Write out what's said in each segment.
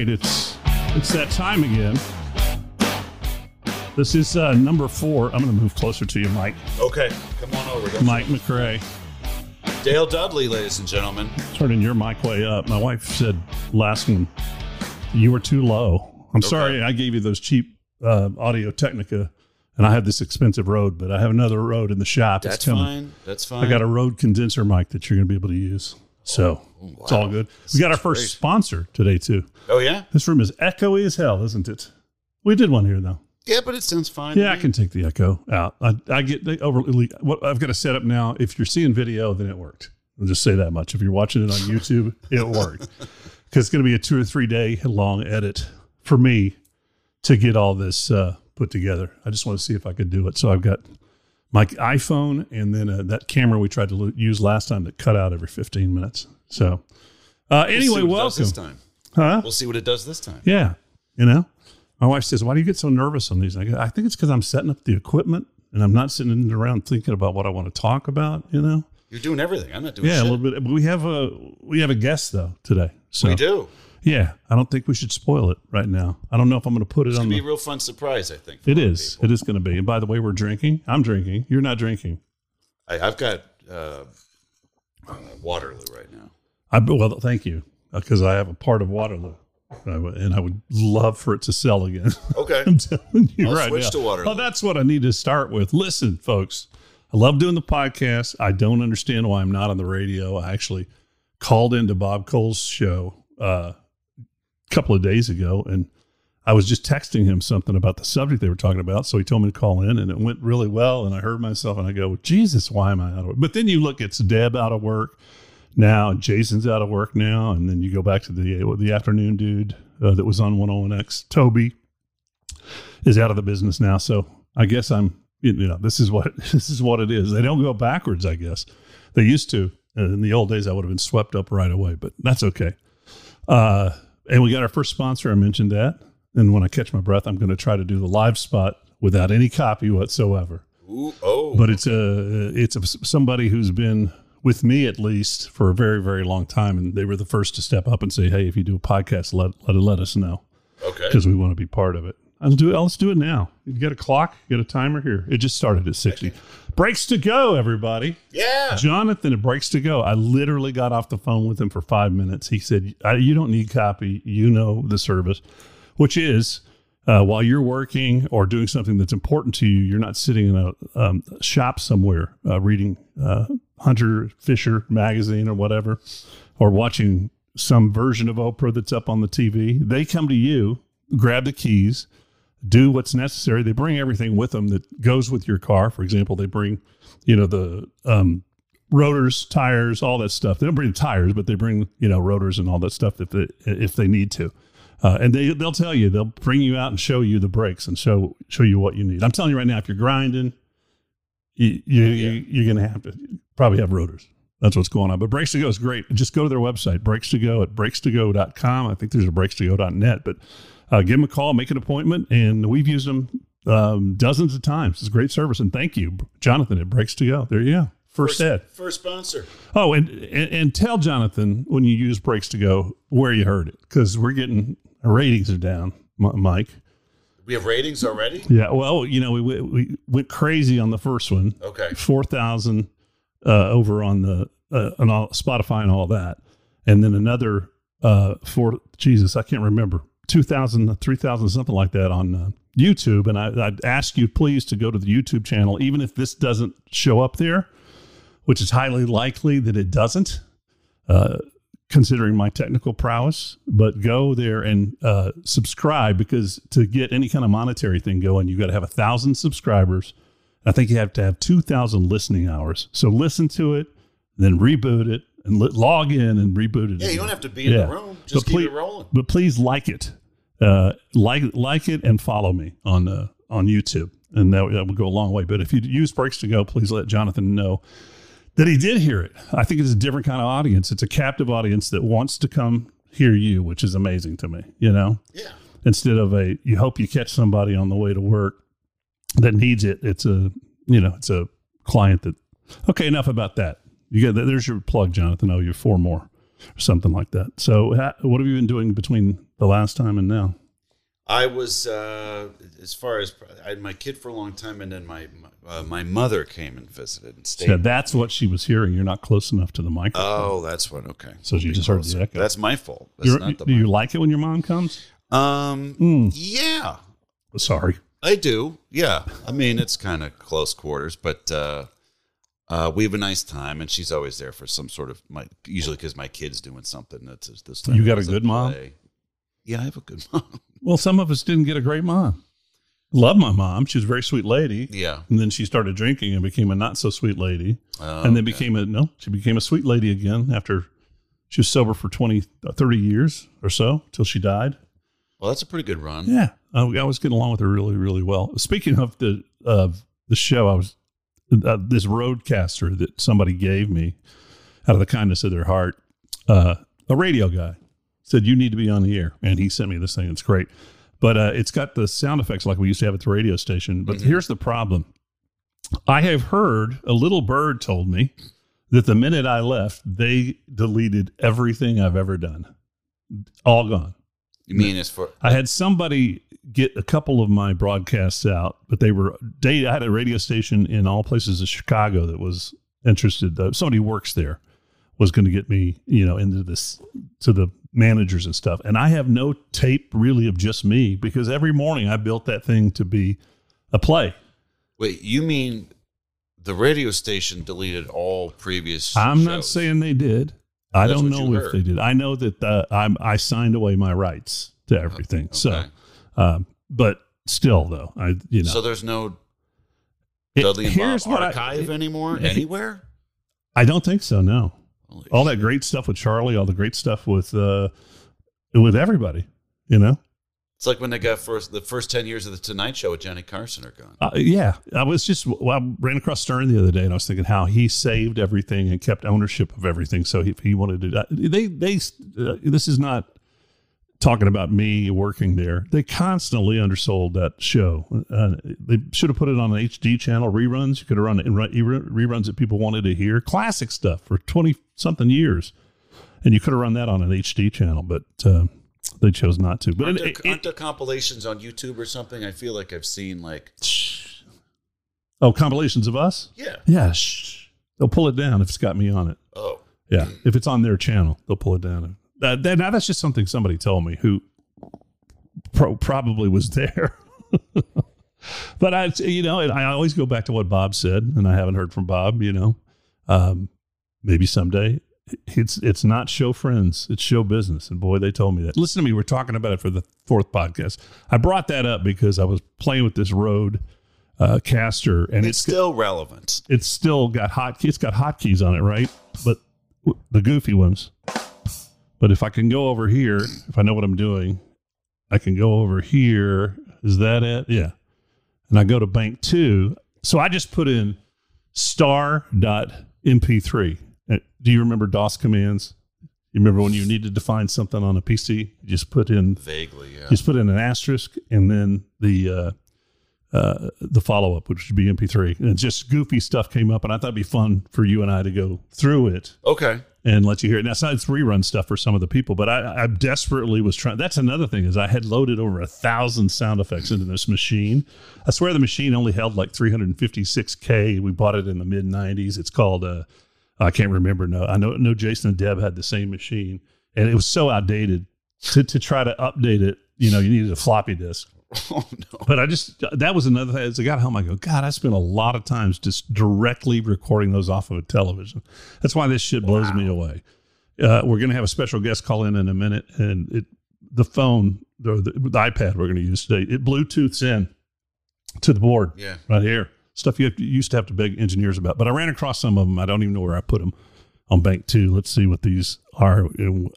right, it's it's that time again. This is uh, number four. I'm going to move closer to you, Mike. Okay, come on over. Don't Mike McRae. Dale Dudley, ladies and gentlemen. Turning your mic way up. My wife said last one you were too low. I'm sorry I gave you those cheap uh, Audio Technica, and I have this expensive Rode, but I have another Rode in the shop. That's it's coming. fine. That's fine. I got a Rode condenser mic that you're going to be able to use. So it's all good. We got our first great. sponsor today too. Oh yeah, This room is echoey as hell, isn't it? We did one here though. yeah, but it sounds fine. Yeah, I can take the echo out. I, I get the overly. What I've got to set up now. If you're seeing video, then it worked. I'll just say that much. If you're watching it on YouTube, it worked because it's going to be a two or three day long edit for me to get all this uh, put together. I just want to see if I could do it. So I've got my iPhone and then uh, that camera we tried to lo- use last time that cut out every 15 minutes. So uh, We'll anyway, it welcome. this time. Huh? We'll see what it does this time. Yeah. You know, my wife says, Why do you get so nervous on these? I, go, I think it's because I'm setting up the equipment and I'm not sitting around thinking about what I want to talk about, you know? You're doing everything. I'm not doing Yeah, a little bit. But we have a we have a guest though today. So we do. yeah, I don't think we should spoil it right now. I don't know if I'm going to put it It's on gonna be a real fun surprise. I think. It a lot of is. It is going to be. And by the way, we're drinking. I'm drinking. You're not drinking. I, I've got uh, uh, Waterloo right now. I well, thank you because I have a part of Waterloo, I would- and I would love for it to sell again. Okay. I'm telling you I'll right switch now. to Waterloo. Oh, that's what I need to start with. Listen, folks, I love doing the podcast. I don't understand why I'm not on the radio. I actually called into Bob Cole's show uh, a couple of days ago, and I was just texting him something about the subject they were talking about. So he told me to call in, and it went really well. And I heard myself, and I go, Jesus, why am I out of work? But then you look, it's Deb out of work now, Jason's out of work now, and then you go back to the the afternoon dude uh, that was on 101X, Toby is out of the business now. So I guess I'm, you know, this is what this is what it is. They don't go backwards. I guess they used to. In the old days, I would have been swept up right away, but that's okay. Uh, and we got our first sponsor. I mentioned that. And when I catch my breath, I'm going to try to do the live spot without any copy whatsoever. Ooh, oh, But it's a it's a, somebody who's been with me at least for a very very long time, and they were the first to step up and say, "Hey, if you do a podcast, let let let us know." okay. because we want to be part of it. I'll do it. Let's do it now. You get a clock, get a timer here. It just started at 60. Brakes to go, everybody. Yeah. Jonathan at Brakes to Go. I literally got off the phone with him for five minutes. He said, I, You don't need copy. You know the service, which is uh, while you're working or doing something that's important to you, you're not sitting in a um, shop somewhere uh, reading uh, Hunter Fisher magazine or whatever, or watching some version of Oprah that's up on the TV. They come to you, grab the keys, do what's necessary. They bring everything with them that goes with your car. For example, they bring, you know, the um, rotors, tires, all that stuff. They don't bring the tires, but they bring, you know, rotors and all that stuff if they, if they need to. Uh, and they they'll tell you they'll bring you out and show you the brakes and show show you what you need. I'm telling you right now, if you're grinding, you, you, you you're going to have to probably have rotors. That's what's going on. But Brakes to Go is great. Just go to their website, Brakes to Go at brakes2go.com. I think there's a brakes2go.net, but uh, give them a call, make an appointment, and we've used them um, dozens of times. It's a great service, and thank you, Jonathan at Brakes to Go. There you go. First, First, ed. first sponsor. Oh, and, and and tell Jonathan when you use Brakes to Go where you heard it because we're getting our ratings are down, Mike. We have ratings already. Yeah, well, you know we we, we went crazy on the first one, Okay. four thousand uh, over on the uh, on all, Spotify and all that, and then another uh, for Jesus, I can't remember 2,000, 3,000, something like that on uh, YouTube. And I, I'd ask you please to go to the YouTube channel, even if this doesn't show up there, which is highly likely that it doesn't. Uh, considering my technical prowess, but go there and uh, subscribe because to get any kind of monetary thing going, you've got to have a thousand subscribers. I think you have to have 2,000 listening hours. So listen to it, then reboot it and log in and reboot it. Yeah, you don't have to be in Yeah. the room. Just But keep please- it rolling. But please like it, uh, like like it, and follow me on uh, on YouTube, and that, that would go a long way. But if you use brakes to go, please let Jonathan know that he did hear it. I think it's a different kind of audience. It's a captive audience that wants to come hear you, which is amazing to me. You know, Yeah. instead of a you hope you catch somebody on the way to work that needs it. It's a you know it's a client that. Okay, enough about that. You get there's your plug, Jonathan. Oh, you're four more. or something like that. So, what have you been doing between the last time and now? I was uh, as far as I had my kid for a long time, and then my uh, my mother came and visited and stayed. That's what she was hearing. You're not close enough to the microphone. oh, that's what. Okay, So you just heard the echo. That's my fault. That's You're- not the do you like it when your mom comes? Um, Mm, yeah, sorry. I do. Yeah, I mean it's kind of close quarters, but uh, uh, we have a nice time, and she's always there for some sort of my usually because my kid's doing something that's this. Time You got a good mom? Yeah, I have a good mom. Well, some of us didn't get a great mom. Love my mom. She was a very sweet lady. yeah, And then she started drinking and became a not so sweet lady. Oh, and then okay. became a, no, she became a sweet lady again after she was sober for 20, uh, 30 years or so till she died. Well, that's a pretty good run. Yeah. I, I was getting along with her really, really well. Speaking of the, of the show, I was, uh, this RodeCaster that somebody gave me out of the kindness of their heart, uh, a radio guy said, you need to be on the air. And he sent me this thing. It's great. But uh, it's got the sound effects like we used to have at the radio station. But Mhm. here's the problem. I have heard a little bird told me that the minute I left, they deleted everything I've ever done. All gone. You mean as for I had somebody get a couple of my broadcasts out, but they were they I had a radio station in all places of Chicago that was interested. Though somebody works there was going to get me, you know, into this to the managers and stuff. And I have no tape really of just me because every morning I built that thing to be a play. wait? You mean the radio station deleted all previous? I'm not saying they did. I That's don't know if heard. they did. I know that uh, I'm, I signed away my rights to everything. So, um, but still, though, I you know, so there's no It- Dudley and here's Bob what I- archive anymore it- anywhere. I don't think so. No, all that great stuff with Charlie, all the great stuff with uh, with everybody. You know, It's like when they got first the first ten years of the Tonight Show with Johnny Carson are gone. uh, yeah. I was just well, I ran across Stern the other day, and I was thinking how he saved everything and kept ownership of everything. So he, he wanted to. They they uh, this is not talking about me working there. They constantly undersold that show. Uh, they should have put it on an HD channel reruns. You could have run it reruns that people wanted to hear, classic stuff for twenty something years, and you could have run that on an HD channel, but uh, they chose not to. But Aren't, there, it- aren't there compilations on YouTube or something? I feel like I've seen like oh, compilations of us. yeah. Yeah, shh. they'll pull it down if it's got me on it. Oh, Yeah, if it's on their channel, they'll pull it down. Uh, that, now that's just something somebody told me who pro- probably was there. but I, you know, I always go back to what Bob said, and I haven't heard from Bob. You know, um, maybe someday. It's it's not show friends, it's show business. And boy, they told me that. Listen to me, we're talking about it for the fourth podcast. I brought that up because I was playing with this Rode uh, caster, and it's it's still relevant. it's still got hot it's got hotkeys on it, right? But w- the goofy ones. But if I can go over here, if I know what I'm doing, I can go over here. Is that it? Yeah. And I go to bank two. So I just put in star.mp3. Uh, Do you remember DOS commands? You remember when you needed to find something on a PC? You just put in Vaguely, yeah. just put in an asterisk and then the uh, uh, the follow up, which would be MP3. And just goofy stuff came up, and I thought it'd be fun for you and I to go through it Okay. and let you hear it. Now, it's not it's rerun stuff for some of the people, but I, I desperately was trying. That's another thing is I had loaded over a thousand sound effects into this machine. I swear the machine only held like 356k. We bought it in the mid 90s. It's called uh, I can't remember. No, I know. No, Jason and Deb had the same machine, and it was so outdated. To to try to update it, you know, you needed a floppy disk. Oh no. But I just that was another thing. As I got home, I go, God, I spent a lot of times just directly recording those off of a television. That's why this shit blows me away. Uh, we're going to have a special guest call in in a minute, and it the phone, the, the, the iPad we're going to use today, it Bluetooths in to the board Yeah. right here. Stuff you, have to, you used to have to beg engineers about. But I ran across some of them. I don't even know where I put them on Bank Two. Let's see what these are.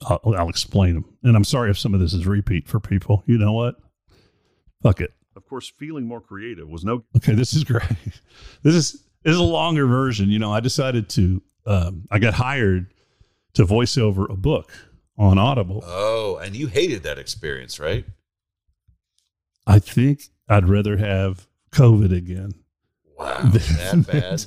I'll, I'll explain them. And I'm sorry if some of this is repeat for people. You know what? Fuck it. Of course, feeling more creative was no Okay, this is great. This is this is a longer version. You know, I decided to. Um, I got hired to voice over a book on Audible. Oh, and you hated that experience, right? I think I'd rather have COVID again. Wow, that bad.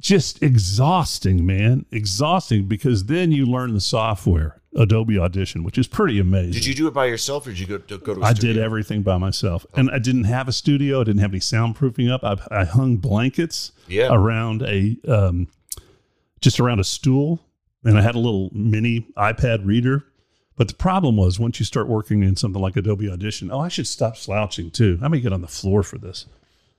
just exhausting, man. Exhausting because then you learn the software, Adobe Audition, which is pretty amazing. Did you do it by yourself, or did you go to, go to? a I did everything by myself, and I didn't have a studio. I didn't have any soundproofing up. I, I hung blankets Yeah. around a um, just around a stool, and I had a little mini iPad reader. But the problem was once you start working in something like Adobe Audition. Oh, I should stop slouching too. I may get on the floor for this.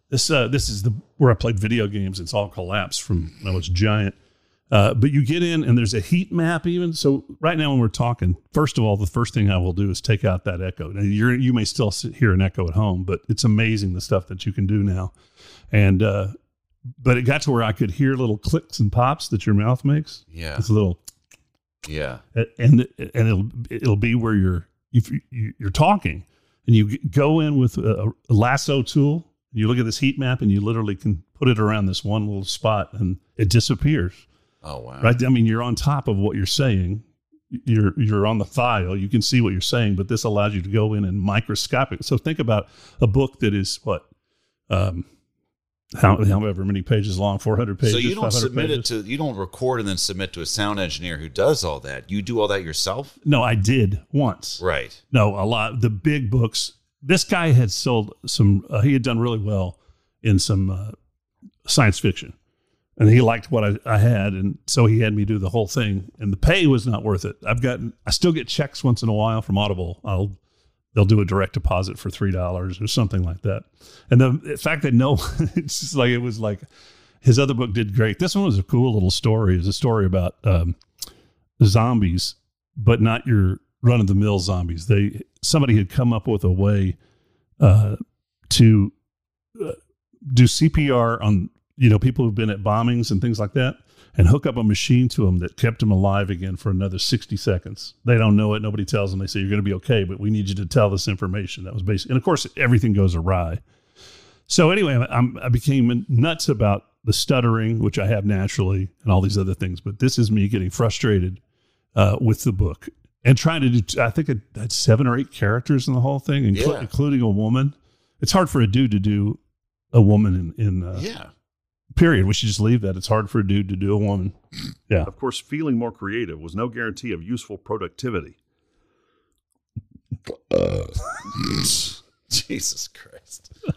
This uh, this is the where I played video games. It's all collapsed from I was giant. Uh, but you get in and there's a heat map even. So right now when we're talking, first of all, the first thing I will do is take out that echo. Now you're you may still sit, hear an echo at home, but it's amazing the stuff that you can do now. And uh, but it got to where I could hear little clicks and pops that your mouth makes. Yeah, It's a little yeah, and and it'll it'll be where you're if you, you're talking and you go in with a, a lasso tool. You look at this heat map and you literally can put it around this one little spot and it disappears. Oh wow, Right? I mean, you're on top of what you're saying. You're you're on the file. You can see what you're saying, but this allows you to go in and microscopic. So think about a book that is what, um, how, however many pages long, 400 pages. So you don't submit pages. it to you don't record and then submit to a sound engineer who does all that. You do all that yourself, No, I did once. right? No, a lot. The big books. This guy had sold some. Uh, he had done really well in some uh, science fiction, and he liked what I, I had, and so he had me do the whole thing. And the pay was not worth it. I've gotten. I still get checks once in a while from Audible. I'll. They'll do a direct deposit for three dollars or something like that. And the, the fact that no, it's just like it was like his other book did great. This one was a cool little story. It's a story about um, zombies, but not your run of the mill zombies. They somebody had come up with a way uh, to uh, do CPR on you know people who've been at bombings and things like that, and hook up a machine to them that kept them alive again for another sixty seconds. They don't know it. Nobody tells them. They say you're going to be okay, but we need you to tell this information. That was basic, and of course everything goes awry. So anyway, I'm, I became nuts about the stuttering, which I have naturally, and all these other things. But this is me getting frustrated uh, with the book and trying to do. I think it had seven or eight characters in the whole thing, Yeah. including a woman. It's hard for a dude to do a woman in, in uh, yeah, period. We should just leave that. It's hard for a dude to do a woman. Yeah. Of course, feeling more creative was no guarantee of useful productivity. Uh, Jesus Christ.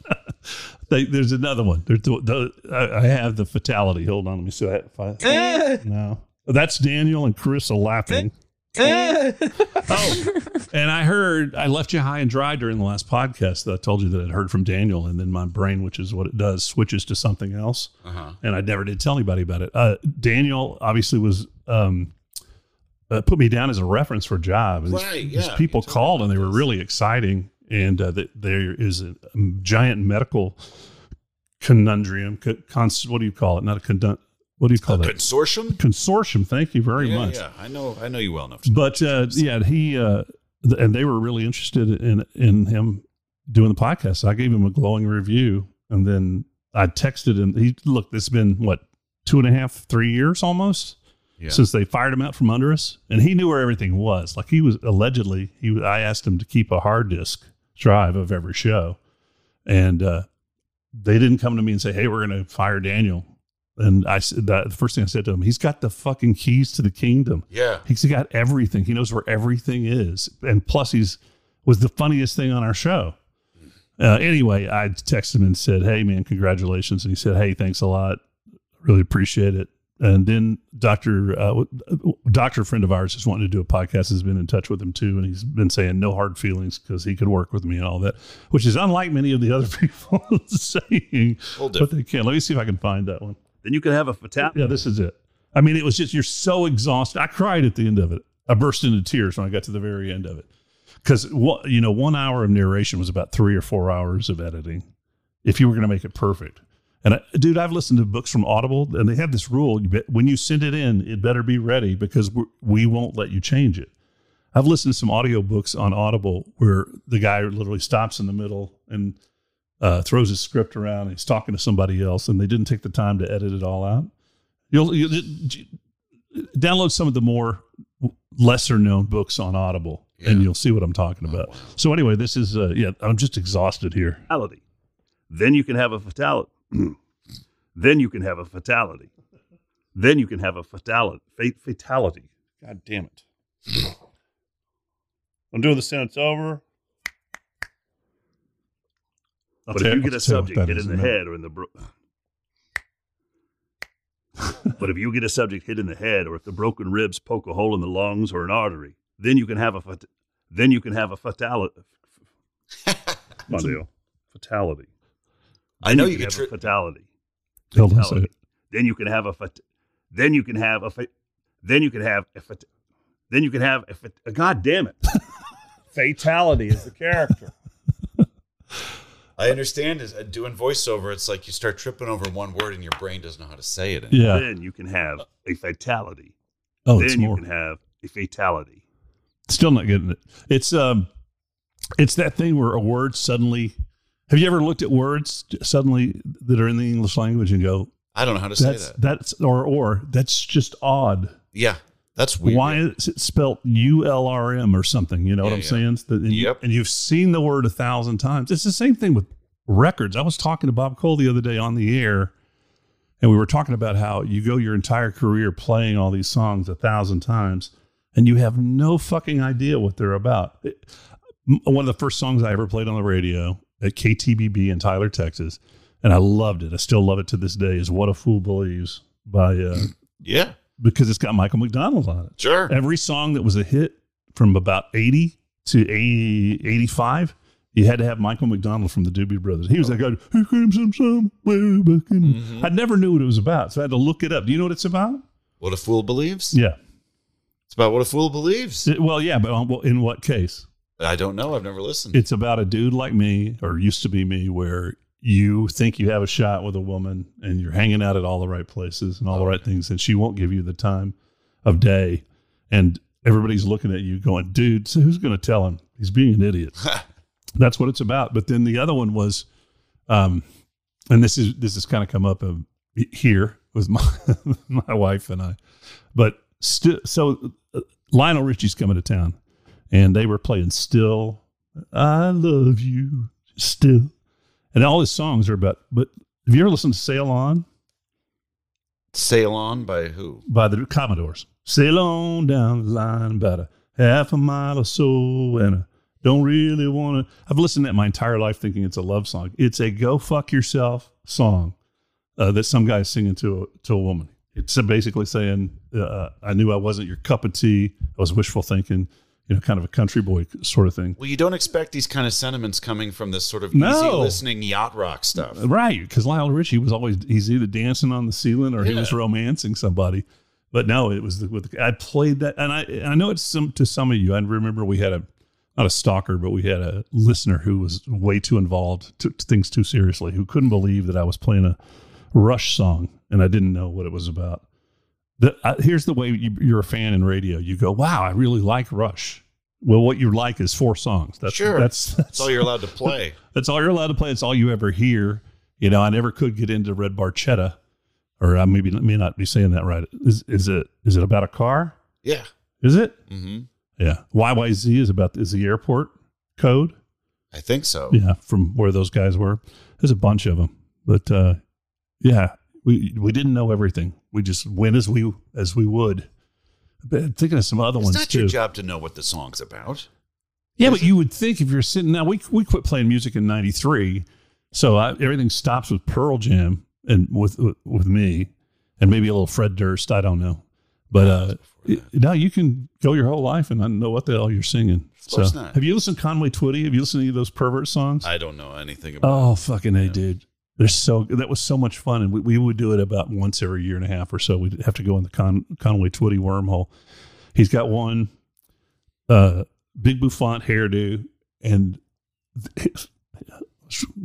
They, there's another one. There's the, the I, I have the fatality. Hold on, let me see that. If I, no, that's Daniel and Carissa laughing. oh, and I heard I left you high and dry during the last podcast. That I told you that I'd heard from Daniel, and then my brain, which is what it does, switches to something else, Uh huh. and I never did tell anybody about it. Uh, Daniel obviously was um, uh, put me down as a reference for a job. And these- Right, these yeah, people you told me called, and about they were this. really exciting. And uh, that there is a, giant medical conundrum. co- Cons, what do you call it? Not a condun. What do you call that? Consortium. Consortium. Thank you very yeah, much. yeah, I know. I know you well enough. To But uh, yeah, he uh, th- and they were really interested in in him doing the podcast. So I gave him a glowing review, and then I texted him. He look, this has been what two and a half, three years almost yeah. since they fired him out from under us, and he knew where everything was. Like he was allegedly, he I asked him to keep a hard disk drive of every show, and uh, they didn't come to me and say, "Hey, we're going to fire Daniel." And I said that the first thing I said to him, he's got the fucking keys to the kingdom. yeah. He's got everything. He knows where everything is, and plus, he's was the funniest thing on our show. Uh, anyway, I texted him and said, "Hey, man, congratulations!" And he said, "Hey, thanks a lot. Really appreciate it." And then Doctor uh, Doctor friend of ours is wanting to do a podcast. Has been in touch with him too, and he's been saying no hard feelings because he could work with me and all that, which is unlike many of the other people saying. But they can. Let me see if I can find that one. Then you could have a fatality. Yeah, this is it. I mean, it was just you're so exhausted. I cried at the end of it. I burst into tears when I got to the very end of it because you know one hour of narration was about three or four hours of editing if you were going to make it perfect. And I, dude, I've listened to books from Audible, and they have this rule: you when you send it in, it better be ready because we won't let you change it. I've listened to some audiobooks on Audible where the guy literally stops in the middle and uh, throws his script around. And he's talking to somebody else, and they didn't take the time to edit it all out. You'll, you'll download some of the more lesser known books on Audible, and you'll see what I'm talking about. So anyway, this is uh, yeah. I'm just exhausted here. fatality. Then you can have a fatality. then you can have a fatality. then you can have a fatality. fatality. God damn it. I'm doing the sentence over. I'll But if you I'll get a subject hit is in the head or in the bro- but if you get a subject hit in the head or if the broken ribs poke a hole in the lungs or an artery, then you can have a fat- then you can have a fatality. Come on, Dale. Fatality. I know Then you can could have a tri- fatality. Hold on a Fatality. second. Then you can have a fat- then you can have a fa- then you can have a fat- then you can have a fat- God damn it. Fatality is the character. I understand is uh, doing voiceover. It's like you start tripping over one word and your brain doesn't know how to say it. anymore. Yeah. Then you can have a fatality. Oh, it's then you more. can have a fatality. Still not getting it. It's um, it's that thing where a word suddenly. Have you ever looked at words suddenly that are in the English language and go, I don't know how to say that. that's or or that's just odd." Yeah, that's weird. Why is it spelled U L R M or something? You know what I'm yeah. saying? And, Yep. and you've seen the word a thousand times. It's the same thing with records. I was talking to Bob Cole the other day on the air, and we were talking about how you go your entire career playing all these songs a thousand times, and you have no fucking idea what they're about. It- one of the first songs I ever played on the radio at KTBB in Tyler, Texas, and I loved it. I still love it to this day. Is "What a Fool Believes" by uh, Yeah, because it's got Michael McDonald on it sure. every song that was a hit from about 80 to 80, 85 you had to have michael mcdonald from the doobie brothers he was that guy here comes some somewhere back in Mhm. i never knew what it was about so i had to look it up do you know what it's about What a fool believes. yeah It's about what a fool believes. It- well yeah but well, in what case I don't know. I've never listened. it's about a dude like me or used to be me where you think you have a shot with a woman and you're hanging out at all the right places and all the right things and she won't give you the time of day. And everybody's looking at you going dude so who's going to tell him? He's being an idiot. That's what it's about. But then the other one was um and this is this has kind of come up um, here with my my wife and I. But still so uh, Lionel Richie's coming to town and they were playing still I love you still and all his songs are about but have you ever listened to Sail On? Sail on by who? by the Commodores. Sail on down the line about a half a mile or so and I don't really want to I've listened to that my entire life thinking it's a love song. It's a go fuck yourself song uh, that some guy's singing to a, to a woman. It's basically saying uh, I knew I wasn't your cup of tea. I was wishful thinking you know kind of a country boy sort of thing Well, you don't expect these kind of sentiments coming from this sort of No. easy listening yacht rock stuff. Right, because Lionel Richie was always he's either dancing on the ceiling or he was romancing somebody. But no, it was the, with the, I played that, and I I know it's some to some of you. I remember we had a not a stalker, but we had a listener who was way too involved, took things too seriously, who couldn't believe that I was playing a Rush song and I didn't know what it was about. The, uh, here's the way you, you're a fan in radio. You go, "Wow, I really like Rush." Well, what you like is four songs. That's Sure. That's That's all you're allowed to play. that's all you're allowed to play. It's all you ever hear. You know, I never could get into Red Barchetta, or I maybe may not be saying that right. Is is it is it about a car? Yeah. Is it? hmm Yeah. YYZ is about is the airport code. I think so. Yeah, from where those guys were. There's a bunch of them, but uh, yeah, we we didn't know everything. We just went as we as we would. But thinking of some other It's ones not too. your job to know what the song's about. Yeah, but you would think if you're sitting now, we we quit playing music in '93, so I, everything stops with Pearl Jam and with with me, and maybe a little Fred Durst. I don't know, but uh, now you can go your whole life and not know what the hell you're singing. Of course so, not. have you listened to Conway Twitty? Have you listened to any of those pervert songs? I don't know anything about oh, fucking a, dude! They're so that was so much fun, and we, we would do it about once every year and a half or so. We'd have to go in the Con, Conway Twitty wormhole. He's got one uh, big bouffant hairdo, and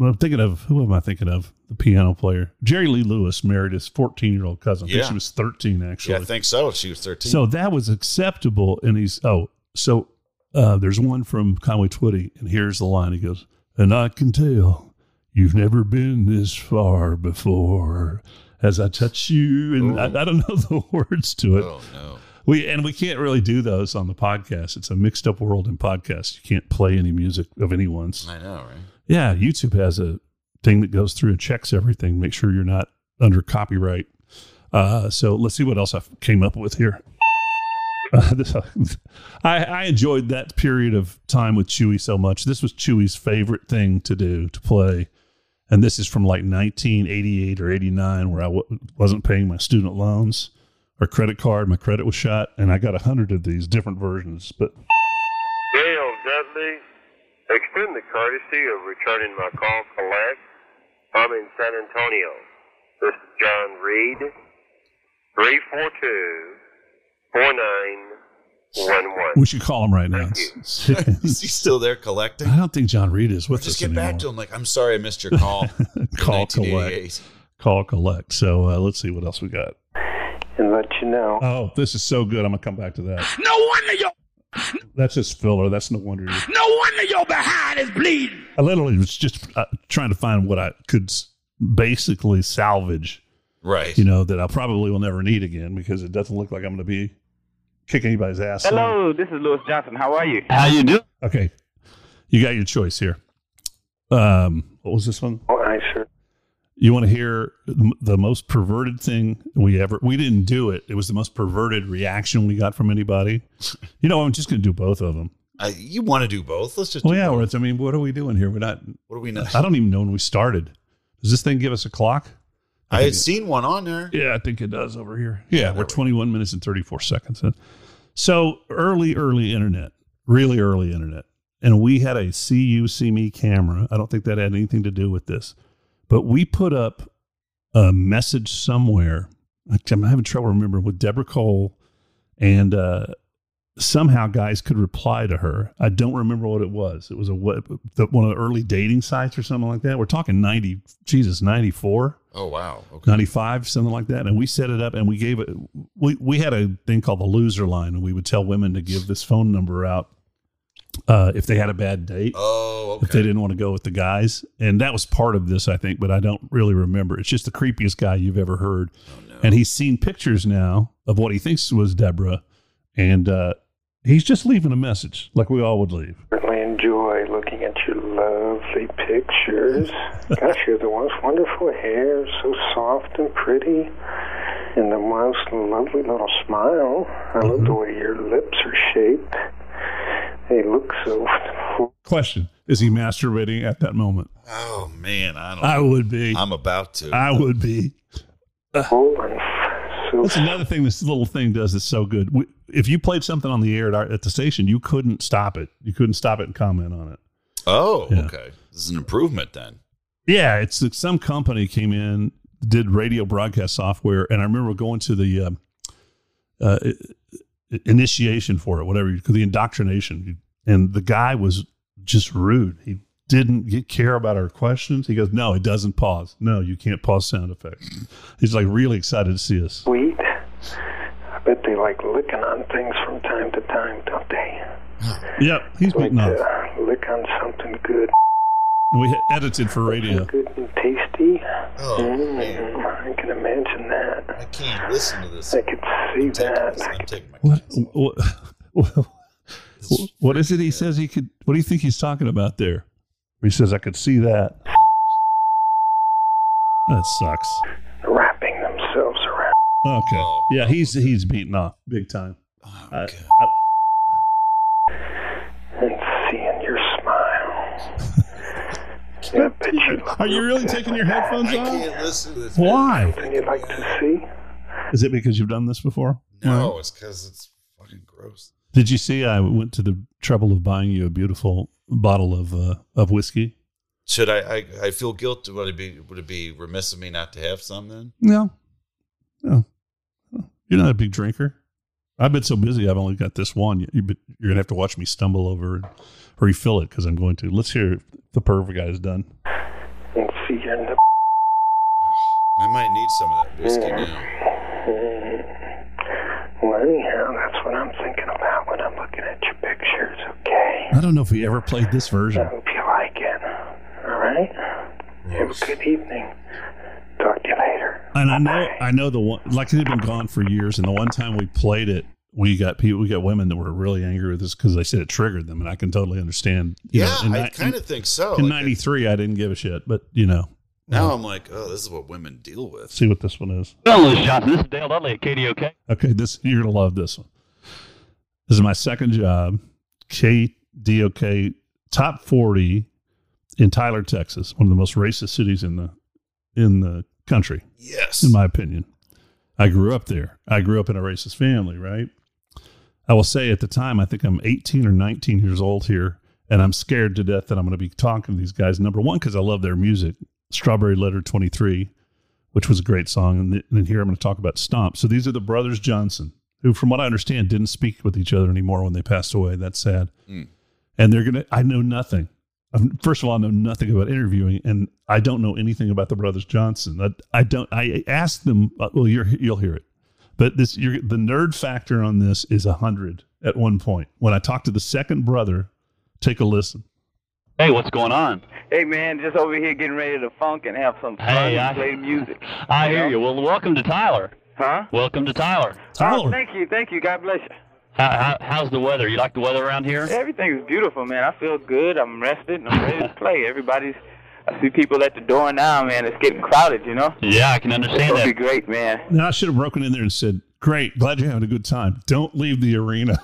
I'm thinking of who am I thinking of? The piano player Jerry Lee Lewis married his 14 year old cousin. I think Yeah. she was 13 actually. Yeah, I think so. She was 13. So that was acceptable. And he's, oh, so uh, there's one from Conway Twitty, and here's the line. He goes, And I can tell you've never been this far before as I touch you. And I, Oh. I don't know the words to it. oh, no. We And we can't really do those on the podcast. It's a mixed up world in podcasts. You can't play any music of anyone's. I know, right? Yeah, YouTube has a thing that goes through and checks everything, make sure you're not under copyright. Uh, so let's see what else I came up with here. Uh, this, I, I enjoyed that period of time with Chewy so much. This was Chewy's favorite thing to do to play, and this is from like 1988 or 89, where I w- wasn't paying my student loans or credit card. My credit was shot, and I got a hundred of these different versions. But Dale Dudley, extend the courtesy of returning my call collect. I'm in San Antonio. This is John Reed, 342 4911. we should call him right now. Thank Is he still there collecting? I don't think John Reed is with Just us get anymore. back to him. Like, I'm sorry I missed your call. Call collect. Call collect. So uh, let's see what else we got. And let you know. Oh, this is so good. I'm gonna come back to that. No wonder your That's just filler. That's no wonder. You, no wonder your behind is bleeding. I literally was just uh, trying to find what I could basically salvage. Right. You know that I probably will never need again because it doesn't look like I'm going to be kicking anybody's ass. soon. Hello, this is Louis Johnson. How are you? How you do? Okay, you got your choice here. Um, what was this one? Oh, I sure. You want to hear the most perverted thing we ever? We didn't do it. It was the most perverted reaction we got from anybody. You know, I'm just going to do both of them. I, you want to do both? Let's just. Well, do yeah. both. I mean, what are we doing here? We're not. What are we know? I don't even know when we started. Does this thing give us a clock? I think had it- seen one on there. Yeah, I think it does over here. Yeah, there we're we 21 minutes and 34 seconds in. So early, early internet, really early internet. And we had a see you, see me camera. I don't think that had anything to do with this, but we put up a message somewhere. I'm having trouble remembering with Deborah Cole, and uh, somehow guys could reply to her. I don't remember what it was. It was a what, one of the early dating sites or something like that. We're talking 90, Jesus, 94. Oh wow. Okay. 95 something like that and we set it up and we gave it we, we had a thing called the loser line and we would tell women to give this phone number out uh, if they had a bad date Oh, if they didn't want to go with the guys and that was part of this i think but i don't really remember it's just the creepiest guy you've ever heard Oh, no. and he's seen pictures now of what he thinks was deborah and uh, he's just leaving a message like we all would leave Certainly enjoy looking at your lovely pictures. Gosh, you're the most wonderful hair, so soft and pretty, and the most lovely little smile. I love mm-hmm. the way your lips are shaped. They look so question is he masturbating at that moment oh man, I don't. i would be I'm about to. i would be full and so That's another thing this little thing does that's so good. We, if you played something on the air at, our, at the station, you couldn't stop it. You couldn't stop it and comment on it. oh, Yeah. okay. This is an improvement then. Yeah, it's like some company came in, did radio broadcast software, and I remember going to the um, uh, initiation for it, whatever, you- the indoctrination, and the guy was just rude. He didn't care about our questions. He goes, "No, it doesn't pause. No, you can't pause sound effects." He's like really excited to see us. sweet. I bet they like licking on things from time to time, don't they? Yep, he's Like beating off. lick on something good, We had edited for radio. good and tasty. Oh man, Mm, I can imagine that. I can't listen to this. I could see I'm that. this. I'm taking my What, what, what, what is it he says he could? What do you think he's talking about there? He says, I could see that. That sucks. Wrapping themselves around. Okay. Oh. Yeah, he's he's beaten off big time. Oh, I- God. and seeing your smile. I bet you are you really taking your headphones off? I off? can't listen to this. Why? something you'd like to see. Is it because you've done this before? No, it's because it's fucking gross. Did you see? I went to the trouble of buying you a beautiful bottle of uh, of whiskey. Should I, I? I feel guilty. Would it be? Would it be remiss of me not to have some then? No, no, you're not a big drinker. I've been so busy. I've only got this one. You, you, you're gonna have to watch me stumble over and refill it because I'm going to. Let's hear if the perv guy's done. And see your nip. I might need some of that whiskey now. Well, anyhow, that's what I'm thinking about when I'm looking at your pictures, okay? I don't know if we ever played this version. I version. hope you like it. All right? Have a good evening. Talk to you later. And I know, I know the one like it had been gone for years. And the one time we played it, we got people, we got women that were really angry with us because they said it triggered them, and I can totally understand. you Yeah, know, I kind of think so. in Like, '93, I didn't give a shit, but you know, Now I'm like, oh, this is what women deal with. See what this one is. Hello, Louis Johnson. This is Dale Dudley at KDOK. Okay, this you're gonna love this one. This is my second job, KDOK top forty in Tyler, Texas, one of the most racist cities in the in the country, Yes. in my opinion. I grew up there. I grew up in a racist family, right? I will say at the time, I think I'm 18 or 19 years old here, and I'm scared to death that I'm going to be talking to these guys. Number one, because I love their music, Strawberry Letter 23, which was a great song. And, th- and then here I'm going to talk about Stomp. So these are the brothers Johnson, who, from what I understand, didn't speak with each other anymore when they passed away. That's sad. Mm. And they're going to, I know nothing. Um, First of all, I know nothing about interviewing, and I don't know anything about the brothers Johnson. I, I don't. I asked them. uh, Well, you're, you'll hear it, but this you're, the nerd factor on this is a hundred at one point. When I talked to the second brother, take a listen. Hey, what's going on? Hey, man, just over here getting ready to funk and have some fun Hey, and I- play music. I hear you. Well, welcome to Tyler. Huh? Welcome to Tyler. Oh, Tyler, thank you, thank you. God bless you. How, how, how's the weather? You like the weather around here? Everything's beautiful, man. I feel good. I'm rested and I'm ready to play. Everybody's. I see people at the door now, man. It's getting crowded, you know. Yeah, I can It's understand gonna be great, man. now I should have broken in there and said, "Great, glad you're having a good time. Don't leave the arena."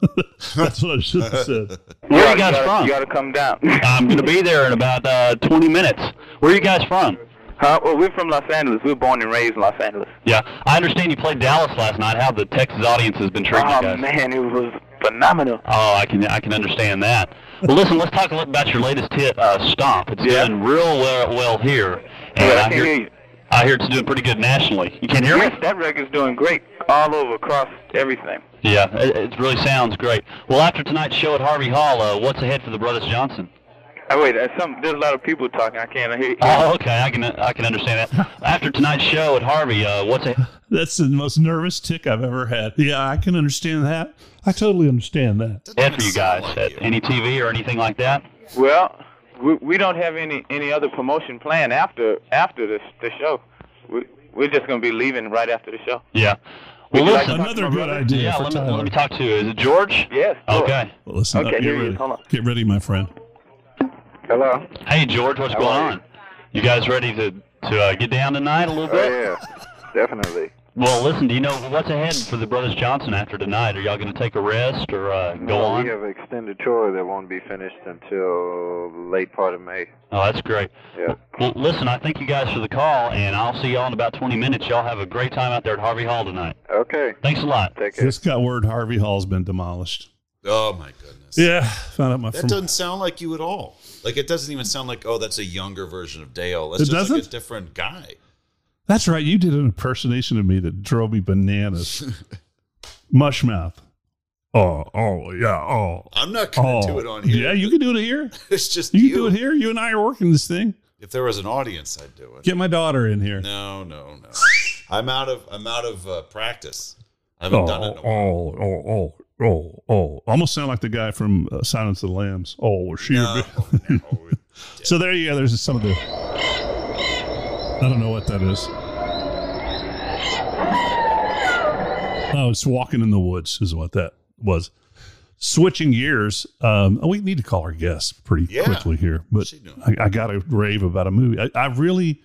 That's what I should have said. Where are you gotta- guys gotta- from? You gotta come down. I'm going to be there in about uh, 20 minutes. Where are you guys from? Huh? Well, we're from Los Angeles. We were born and raised in Los Angeles. Yeah, I understand you played Dallas last night. How the Texas audience has been treating Oh you guys? man, it was phenomenal. Oh, I can I can understand that. Well, listen, let's talk a little about your latest hit, uh, Stomp. It's Yeah. doing real well, well here, and Yeah, I I hear hear you. I hear it's doing pretty good nationally. You can't hear me? Yes, that record's doing great all over across everything. Yeah, it, it really sounds great. Well, after tonight's show at Harvey Hall, uh, what's ahead for the Brothers Johnson? Oh, wait, there's some. There's a lot of people talking. I can't hear. You. Oh, okay, I can I can understand that. After tonight's show at Harvey, uh, what's ahead? That's the most nervous tick I've ever had. Yeah, I can understand that. I totally understand that. Doesn't ahead even for you guys? like at you. any TV or anything like that? Well, we, we don't have any any other promotion planned after after this the show. We we're just gonna be leaving right after the show. Yeah. Well, you like listen. to talk Another good brother? idea yeah, for let me, Tyler. let me talk to you. Is it George? Yes. sure. Okay. Well, listen, Okay, up, here get he is. Hold on. Get ready, my friend. Hello. Hey, George, what's How going are you? on? You guys ready to to uh, get down tonight a little Oh bit? yeah, definitely. Well, listen. Do you know what's ahead for the Brothers Johnson after tonight? Are y'all going to take a rest or uh, go no, on? we have an extended tour that won't be finished until late part of May. Oh, that's great. Yeah. Well, listen. I thank you guys for the call, and I'll see y'all in about 20 minutes. Y'all have a great time out there at Harvey Hall tonight. Okay. Thanks a lot. Take care. Just got word Harvey Hall's been demolished. Oh my goodness. Yeah, found out my That from, doesn't sound like you at all. Like it doesn't even sound like oh that's a younger version of Dale. That's It just like a doesn't? different guy. That's right. You did an impersonation of me that drove me bananas. Mushmouth. Oh, oh, yeah, oh. I'm not gonna Oh, do it on here. yeah, you can do it here. It's just You you. can do it here. You and I are working this thing. If there was an audience, I'd do it. Get my daughter in here. No, no, no. I'm out of I'm out of uh, practice. I haven't Oh, done it. In a while. oh, oh, oh, oh, oh. Almost sound like the guy from uh, Silence of the Lambs. Oh, she? No, no. So there you go. There's some of the. I don't know what that is. Oh, it's walking in the woods is what that was. Switching gears, um, we need to call our guest pretty Yeah. quickly here, but What's she doing? I, I got to rave about a movie. I, I really,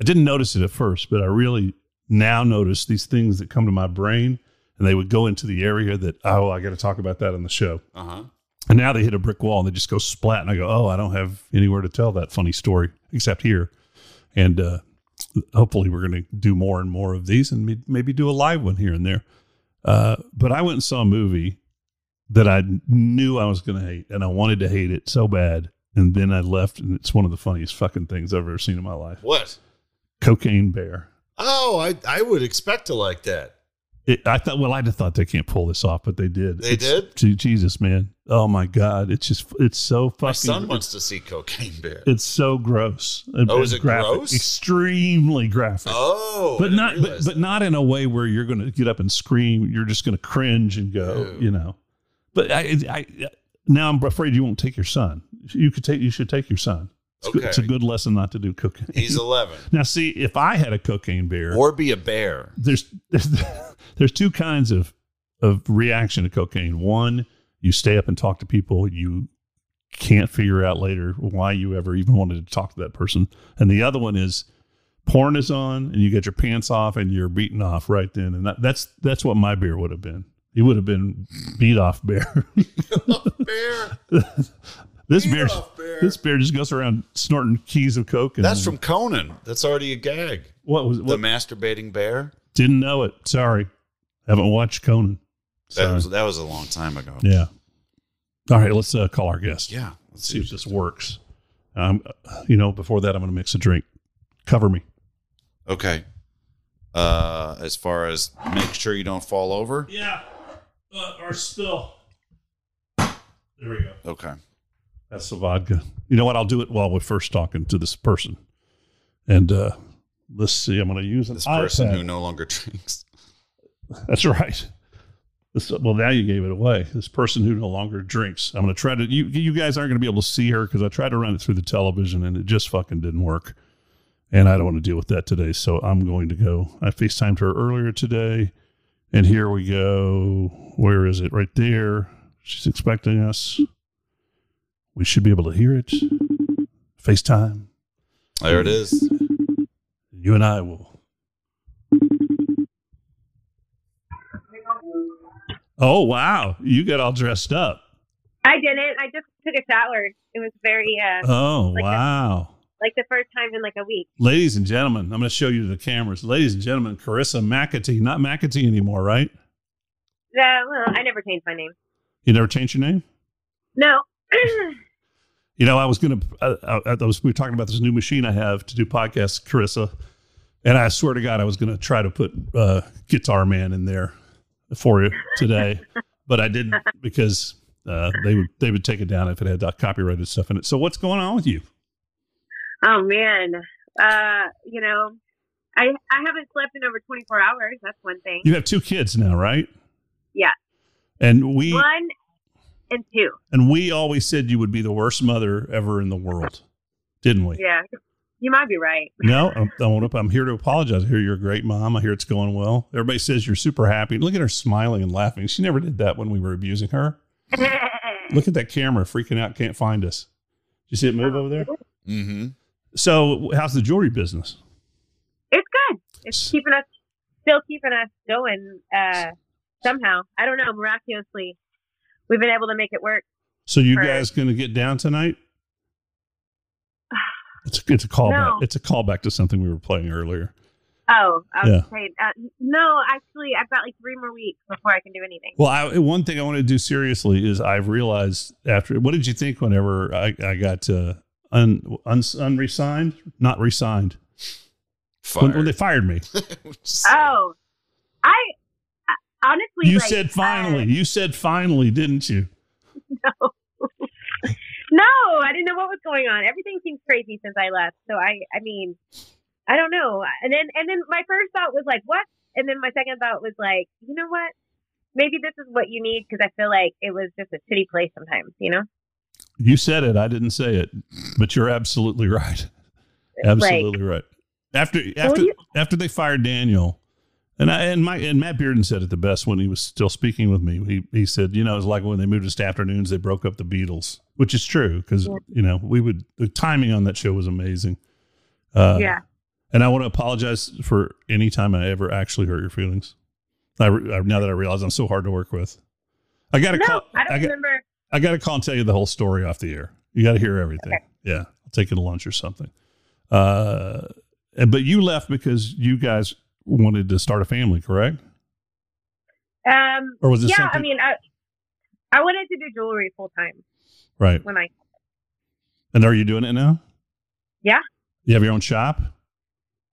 I didn't notice it at first, but I really now notice these things that come to my brain, and they would go into the area that oh, I got to talk about that on the show. Uh huh. And now they hit a brick wall and they just go splat. And I go, oh, I don't have anywhere to tell that funny story except here. And uh, hopefully, we're going to do more and more of these and maybe do a live one here and there. Uh, but I went and saw a movie that I knew I was going to hate, and I wanted to hate it so bad. And then I left, and it's one of the funniest fucking things I've ever seen in my life. What? Cocaine Bear. Oh, I I would expect to like that. It, I thought, well, I just thought they can't pull this off, but they did. They It's- did? Gee- Jesus, man. Oh my God. It's just, it's so fucking. My son wants to see Cocaine Bear. It's so gross. Uh, oh, is It's it gross? Extremely graphic. Oh, but not, but, but not in a way where you're going to get up and scream. You're just going to cringe and go, Ew. you know. But I, I, now I'm afraid you won't take your son. You could take, you should take your son. It's, good, it's a good lesson not to do cocaine. He's 11. now, see, if I had a cocaine bear, Or be a bear. there's there's there's two kinds of of reaction to cocaine. One, you stay up and talk to people. You can't figure out later why you ever even wanted to talk to that person. And the other one is porn is on and you get your pants off and you're beaten off right then. And that, that's that's what my beer would have been. He would have been beat off bear. Bear. This Beat beer, bear. this beer just goes around snorting keys of coke. And That's from Conan. That's already a gag. what was The masturbating bear. Didn't know it. Sorry, haven't watched Conan. That was that was a long time ago. yeah. All right, let's uh, call our guest. Yeah. Let's see if this works. Um, you know, before that, I'm going to mix a drink. Cover me. Okay. Uh, as far as make sure you don't fall over. Yeah, uh, or spill. There we go. Okay. That's the vodka. You know what? I'll do it while we're first talking to this person. And uh, let's see. I'm going to use an This person iPad. who no longer drinks. That's right. This, well, now you gave it away. This person who no longer drinks. I'm going to try to. You you guys aren't going to be able to see her because I tried to run it through the television and it just fucking didn't work. And I don't want to deal with that today. So I'm going to go. I FaceTimed her earlier today, and here we go. Where is it? Right there. She's expecting us. We should be able to hear it. FaceTime. There it is. You and I will. Oh wow! You got all dressed up. I didn't. I just took a shower. It was very uh Oh Like a- wow! like the first time in like a week. Ladies and gentlemen, I'm going to show you the cameras. Ladies and gentlemen, Carissa McAtee, not McAtee anymore, right? Uh, well, I never changed my name. You never changed your name. No. You know, I was going to. I, I, I was. We were talking about this new machine I have to do podcasts, Carissa, and I swear to God, I was going to try to put uh, Guitar Man in there for you today, but I didn't because uh, they would they would take it down if it had uh, copyrighted stuff in it. So what's going on with you? oh man. Uh, you know, I I haven't slept in over 24 hours. That's one thing. You have two kids now, right? Yeah. And we One and two. and we always said you would be the worst mother ever in the world, didn't we? Yeah. You might be right. No, I'm, I want to, I'm here to apologize. I hear you're a great mom. I hear it's going well. Everybody says you're super happy. Look at her smiling and laughing. She never did that when we were abusing her. Look at that camera freaking out, can't find us. Did you see it move over there? Mm-hmm. So, how's the jewelry business? it's good. It's keeping us still keeping us going uh somehow. I don't know, miraculously we've been able to make it work. So, you Right. guys going to get down tonight? It's it's a callback. No. It's a callback to something we were playing earlier. Oh, I was Yeah. saying uh, no, actually I've got like 3 more weeks before I can do anything. Well, I, one thing I want to do seriously is I've realized after. What did you think whenever I, I got uh, un, un unresigned, not resigned when, when they fired me? Oh, I I- honestly, you like, said uh, finally. you said finally, didn't you? no, no, I didn't know what was going on. Everything seems crazy since I left. So I, I mean, I don't know. And then, and then my first thought was like, what? And then my second thought was like, you know what? Maybe this is what you need because I feel like it was just a shitty place sometimes. You know? You said it. I didn't say it, but you're absolutely right. Absolutely right. After after after they fired Daniel, and I and my and Matt Bearden said it the best when he was still speaking with me. He he said, you know, it's like when they moved us to afternoons, they broke up the Beatles, which is true because you know we would the timing on that show was amazing. Uh, yeah. And I want to apologize for any time I ever actually hurt your feelings. I, I now that I realize I'm so hard to work with. I got to No, call. I don't got, remember. I got to call and tell you the whole story off the air. You got to hear everything. Yeah, I'll take you to lunch or something. Uh, and- but you left because you guys wanted to start a family, correct? Um, Or was it yeah, something- I mean, I, I wanted to do jewelry full time Right. when I, And are you doing it now? yeah. You have your own shop.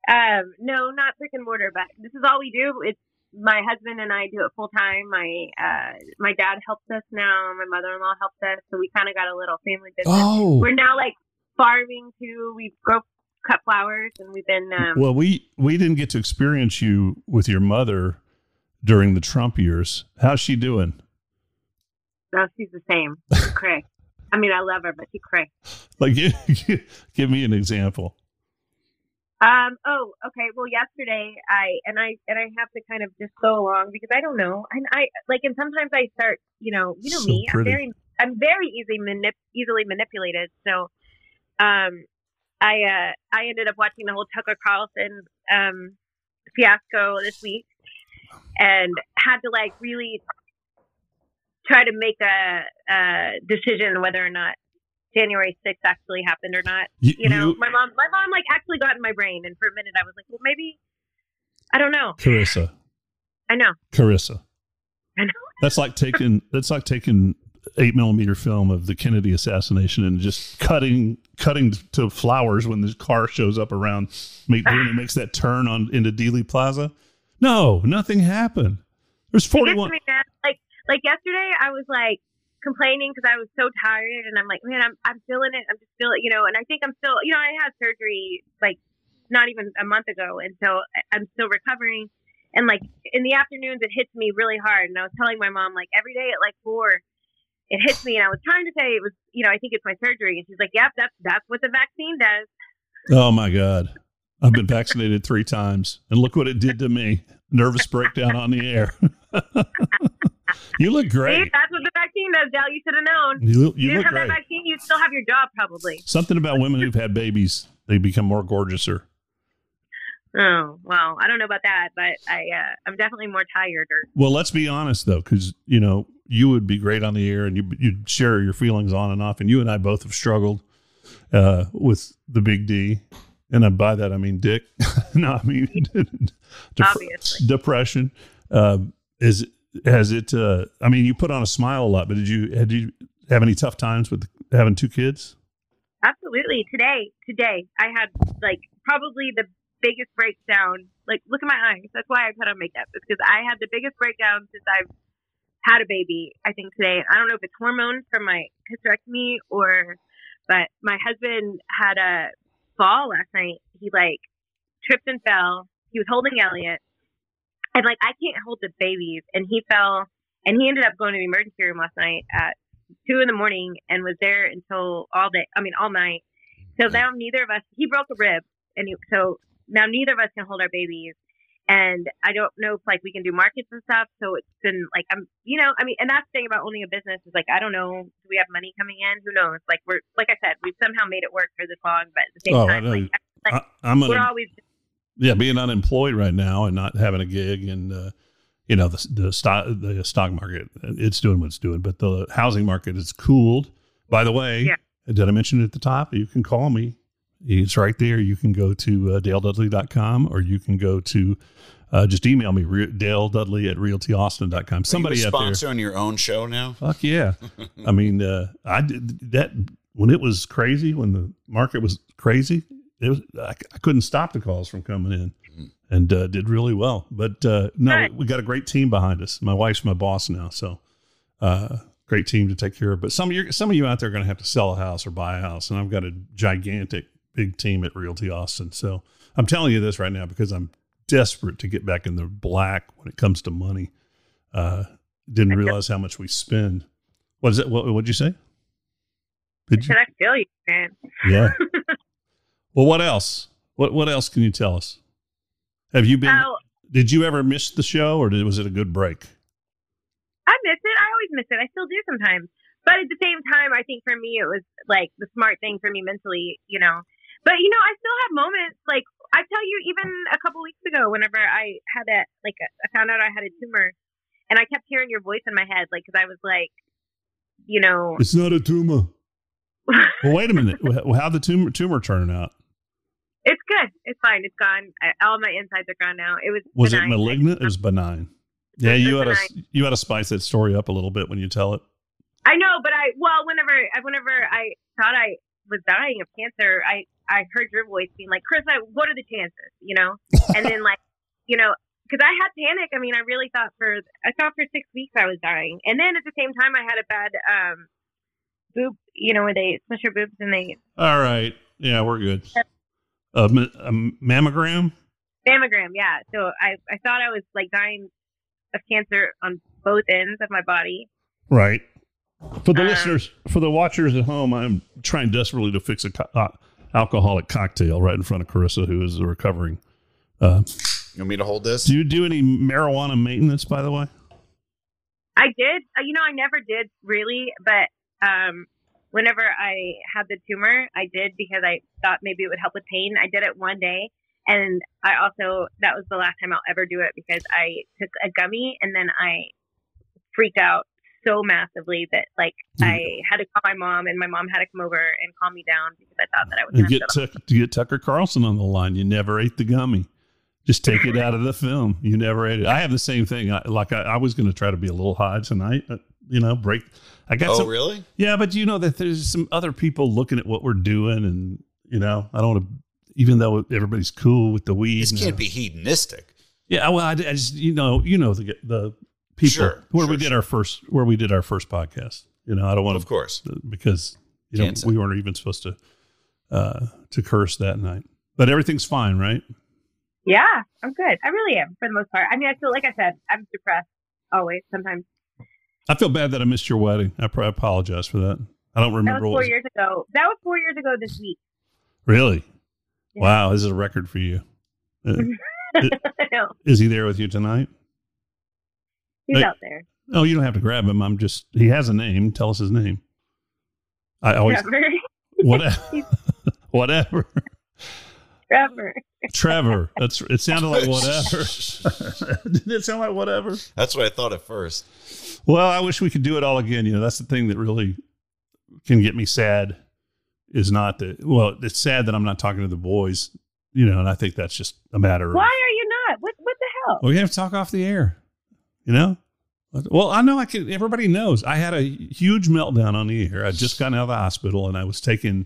Um, no, not brick and mortar, but this is all we do. It's my husband and I do it full time. My uh, my dad helps us now. My mother in law helps us, so we kind of got a little family business. Oh. We're now like farming too. We grow cut flowers, and we've been um, well, we we didn't get to experience you with your mother during the Trump years. How's she doing? no, she's the same. She cray. I mean, I love her, but she cray. Like, give, give me an example. Um. Oh. Okay. Well, yesterday I and I and I have to kind of just go along because I don't know. And I like, and sometimes I start. You know. You know So me. pretty. I'm very I'm very easily manip- easily manipulated. So, um, I uh, I ended up watching the whole Tucker Carlson um, fiasco this week, and had to like really try to make a, a decision whether or not January 6th actually happened or not. You- You, know, you- my mom, my mom like actually got in my brain, and for a minute I was like, well, maybe I don't know. Carissa, I know. Carissa. I know. That's like taking that's like taking eight millimeter film of the Kennedy assassination and just cutting cutting to flowers when the car shows up around make, when it makes that turn on into Dealey Plaza. No, nothing happened. There's It forty gets one. to me, man. Like like yesterday, I was like complaining because I was so tired, and I'm like, man, I'm I'm feeling it. I'm just feeling, you know, and I think I'm still, you know, I had surgery like not even a month ago, and so I'm still recovering. And like in the afternoons, it hits me really hard. And I was telling my mom like every day at like four, it hits me. And I was trying to say it was, you know, I think it's my surgery. And she's like, yep, that's that's what the vaccine does. Oh my God. I've been vaccinated three times and look what it did to me. Nervous breakdown on the air. you look See, great. that's what the vaccine does, Dal. You should have known. You look, you you didn't look have great. that vaccine, you'd still have your job probably. Something about women who've had babies, they become more gorgeouser. Oh well, I don't know about that, but I uh, I'm definitely more tired. Or Well, let's be honest though, because you know you would be great on the air, and you you'd share your feelings on and off. And you and I both have struggled uh, with the big D, and I, by that I mean Dick. no, I mean dep- depression. Uh, is has it? Uh, I mean, you put on a smile a lot, but did you had you have any tough times with having two kids? absolutely, today today I had like probably the biggest breakdown. Like, look at my eyes. That's why I put on makeup. It's because I had the biggest breakdown since I've had a baby. I think today. I don't know if it's hormones from my hysterectomy or, but my husband had a fall last night. He like tripped and fell. He was holding Elliot, and like I can't hold the babies, and he fell, and he ended up going to the emergency room last night at two in the morning and was there until all day. I mean, all night. So now neither of us. He broke a rib, and he, so now neither of us can hold our babies. And I don't know if like we can do markets and stuff. So it's been like I'm, you know, I mean, and that's the thing about owning a business is like I don't know, do we have money coming in? Who knows? Like we're like I said, we've somehow made it work for this long, but at the same Oh, time, like, I, like I, I'm we're always yeah, being unemployed right now and not having a gig and uh, you know the the stock the stock market it's doing what it's doing, but the housing market is cooled. By the way, Yeah. did I mention it at the top? You can call me. It's right there. You can go to uh, daledudley.com or you can go to uh, just email me re- Dale Dudley at realtyaustin.com. Somebody Are you a out there. on your own show now? Fuck yeah. I mean, uh, I did that when it was crazy, when the market was crazy, it was, I, I couldn't stop the calls from coming in and uh, did really well. But uh, no, Good. we got a great team behind us. My wife's my boss now. So, uh, great team to take care of. But some of you, some of you out there are going to have to sell a house or buy a house. And I've got a gigantic, big team at Realty Austin. So I'm telling you this right now because I'm desperate to get back in the black when it comes to money. Uh, didn't realize how much we spend. What is it? What would you say? Did you? should I feel you, man? Yeah. well, what else? What What else can you tell us? Have you been? Oh, Did you ever miss the show, or did, was it a good break? I miss it. I always miss it. I still do sometimes. But at the same time, I think for me, it was like the smart thing for me mentally, you know. But you know, I still have moments like I tell you, even a couple weeks ago, whenever I had a like, I found out I had a tumor, and I kept hearing your voice in my head, like, because I was like, you know, It's not a tumor. well, wait a minute. How the tumor tumor turning out? it's good. It's fine. It's gone. I, all my insides are gone now. It was Was benign. it malignant? It was benign. Yeah, you had to benign. you ought to spice that story up a little bit when you tell it. I know, but I well, whenever whenever I thought I was dying of cancer, I I heard your voice being like, "Chris, I, what are the chances?" You know, and then like, you know, because I had panic. I mean, I really thought for I thought for six weeks I was dying, and then at the same time I had a bad um boob. You know, when they smush your boobs and they All right. Yeah, we're good. A, a mammogram. mammogram. Yeah, so I I thought I was like dying of cancer on both ends of my body. Right. For the Uh, listeners, for the watchers at home, I'm trying desperately to fix a co- uh, alcoholic cocktail right in front of Carissa, who is recovering. Uh, You want me to hold this? do you do any marijuana maintenance, by the way? I did. Uh, You know, I never did really, but um, whenever I had the tumor, I did because I thought maybe it would help with pain. I did it one day, and I also that was the last time I'll ever do it because I took a gummy and then I freaked out so massively that like I had to call my mom, and my mom had to come over and calm me down because I thought that I was And going to get Tuck, to get Tucker Carlson on the line. You never ate the gummy. Just take it out of the film. You never ate it. I have the same thing. I, like I, I was going to try to be a little high tonight. But, you know, break. I got Oh, some. really? Yeah, but you know that there's some other people looking at what we're doing, and you know, I don't want to. Even though everybody's cool with the weed, This can't be hedonistic. Yeah, well, I, I just you know, you know the the people Sure, where sure, we did our first where we did our first podcast. You know, I don't want Of course. because you know Can't we weren't even supposed to uh to curse that night, but everything's fine, right? Yeah, I'm good. I really am for the most part. I mean, I feel like I said, I'm depressed always. Sometimes I feel bad that I missed your wedding. I, pr- I apologize for that. I don't that remember was what four was- years ago. That was four years ago this week. really. Yeah. Wow, this is a record for you. Uh, I is he there with you tonight? He's Hey. out there. Oh, you don't have to grab him. I'm just. He has a name. Tell us his name. I always Trevor. whatever. whatever. Trevor. Trevor. That's. It sounded like whatever. Didn't it sound like whatever? That's what I thought at first. Well, I wish we could do it all again. You know, that's the thing that really can get me sad. Is not that. Well, it's sad that I'm not talking to the boys. You know, and I think that's just a matter of. Why are you not? What What the hell? Well, we have to talk off the air. You know? Well, I know I can everybody knows. I had a huge meltdown on the air. I'd just gotten out of the hospital and I was taking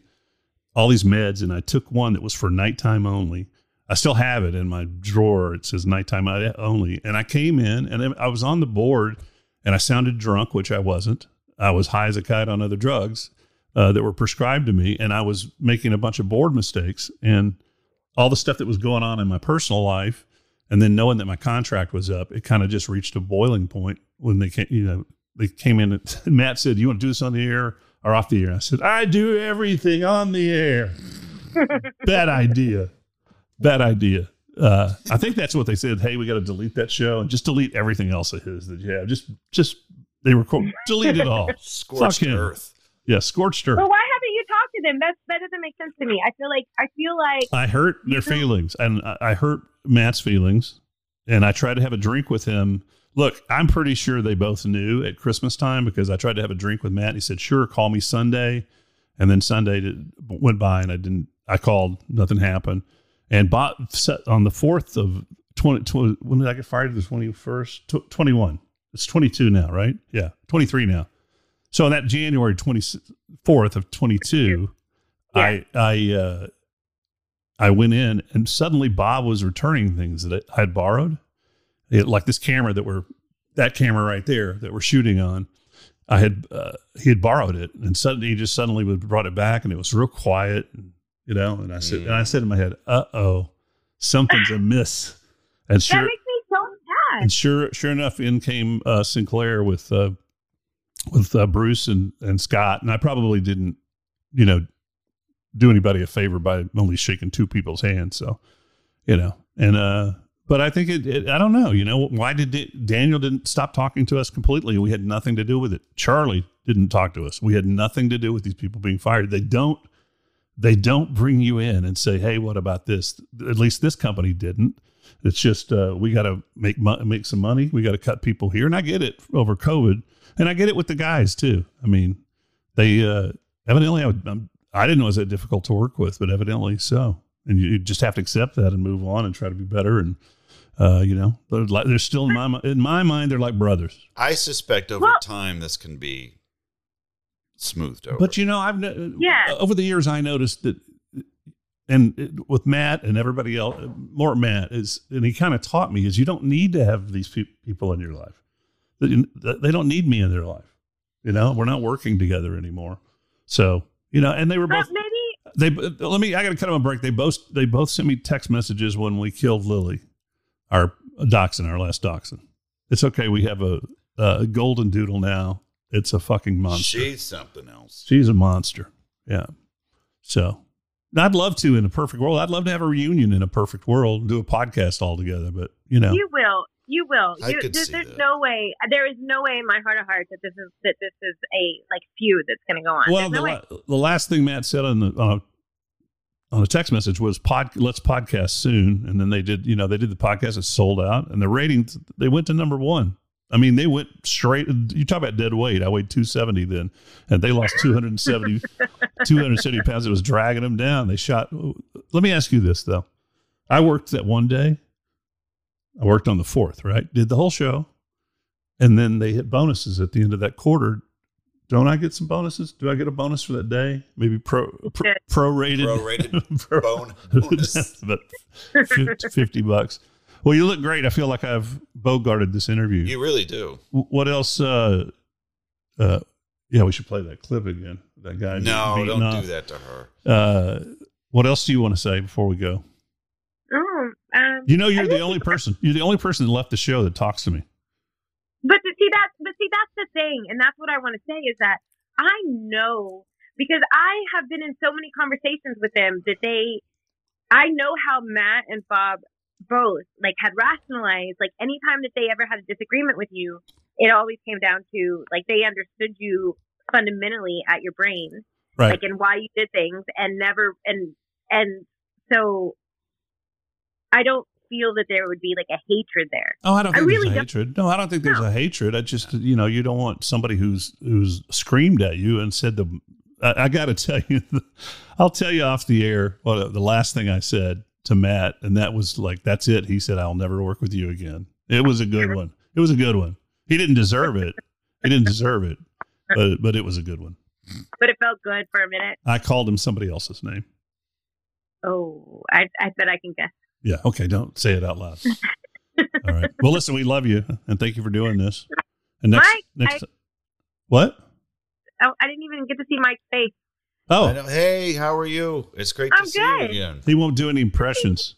all these meds and I took one that was for nighttime only. I still have it in my drawer. It says nighttime only. And I came in and I was on the board and I sounded drunk, which I wasn't. I was high as a kite on other drugs uh, that were prescribed to me. And I was making a bunch of board mistakes and all the stuff that was going on in my personal life and then knowing that my contract was up, it kind of just reached a boiling point when they came, you know, they came in and Matt said, You want to do this on the air or off the air? I said, I do everything on the air. Bad idea. Bad idea. Uh, I think that's what they said. Hey, we got to delete that show and just delete everything else of his that you have. Just, just they record, delete it all. Scorched Fuck him. earth. Yeah, scorched earth. But why haven't you talked to them? That's that doesn't make sense to me. I feel like I feel like I hurt their feelings, and I- I hurt Matt's feelings, and I tried to have a drink with him. Look, I'm pretty sure they both knew at Christmas time because I tried to have a drink with Matt. And he said, "Sure, call me Sunday," and then Sunday did, went by, and I didn't. I called, nothing happened, and Bob set on the fourth of 20, 20 When did I get fired? The twenty first, twenty one. It's twenty two now, right? Yeah, twenty three now. So on that January twenty fourth of twenty two, I I uh, I went in and suddenly Bob was returning things that I had borrowed, It- like this camera that were that camera right there that we're shooting on. I had uh, he had borrowed it, and suddenly he just suddenly was- brought it back, and it was real quiet, and, you know. And I said, and I said in my head, "Uh oh, something's amiss." And that sure, makes me so sad. and sure, sure enough, in came uh, Sinclair with uh, with uh, Bruce and and Scott, and I probably didn't, you know, do anybody a favor by only shaking two people's hands. So, you know, and uh, but I think it, it I don't know, you know, why did Da- Daniel didn't stop talking to us completely? We had nothing to do with it. Charlie didn't talk to us. We had nothing to do with these people being fired. They don't they don't bring you in and say, "Hey, what about this?" At least this company didn't. It's just uh, we got to make mo- make some money. We got to cut people here, and I get it over COVID, and I get it with the guys too. I mean, they uh, evidently I'm, I didn't know it was that difficult to work with, but evidently so. And you, you just have to accept that and move on and try to be better. And uh, you know, they're, like, they're still in my in my mind they're like brothers. I suspect over Well- time this can be smoothed over. But you know, I've Yeah. over the years I noticed that, and it- with Matt and everybody else, more Matt is, and he kind of taught me is you don't need to have these pe- people in your life. They they don't need me in their life. You know, we're not working together anymore. So you know, and they were But both. maybe They let me. I got to cut them a break. They both they both sent me text messages when we killed Lily, our uh, dachshund, our last dachshund. It's okay. We have a, a golden doodle now. It's a fucking monster. she's something else. She's a monster. Yeah. So I'd love to in a perfect world. I'd love to have a reunion in a perfect world and do a podcast all together. But you know, you will. You will. I You, could there's see there's that. no way. There is no way in my heart of hearts that this is that this is a like feud that's going to go on. Well, the, no la- the last thing Matt said on the on a, on a text message was pod let's podcast soon and then they did you know they did the podcast it sold out and the ratings they went to number one i mean they went straight you talk about dead weight i weighed 270 then and they lost 270 270 pounds it was dragging them down they shot let me ask you this though i worked that one day i worked on the fourth right did the whole show and then they hit bonuses at the end of that quarter don't I get some bonuses? Do I get a bonus for that day? Maybe pro pro, Good. prorated Prorated bone bonus. but 50, 50 bucks. Well, you look great. I feel like I've bogarted this interview. You really do. What else? Uh, uh, yeah, we should play that clip again. That guy. No, beaten don't off. do that to her. Uh, what else do you want to say before we go? You know, you're the only person. You're the only person that left the show that talks to me. But to see that, but see that's the thing, and that's what I want to say is that I know because I have been in so many conversations with them that they, I know how Matt and Bob both like had rationalized like anytime that they ever had a disagreement with you, it always came down to like they understood you fundamentally at your brain, Right. like and why you did things, and never and and so I don't feel that there would be like a hatred there. Oh, I don't I think really there's a hatred. No, I don't think there's No. a hatred. I just, you know, you don't want somebody who's who's screamed at you and said the. I, I got to tell you, I'll tell you off the air. Well, the last thing I said to Matt, and that was like, "That's it." He said, "I'll never work with you again." It was a good one. It was a good one. He didn't deserve it. He didn't deserve it, but but it was a good one. But it felt good for a minute. I called him somebody else's name. Oh, I I bet I can guess. Yeah. Okay. Don't say it out loud. All right. Well, listen, we love you and thank you for doing this. And next, Mike, next, I- what? Oh, I didn't even get to see Mike's face. Oh. Hey, how are you? It's great I'm to see good. you again. he won't do any impressions.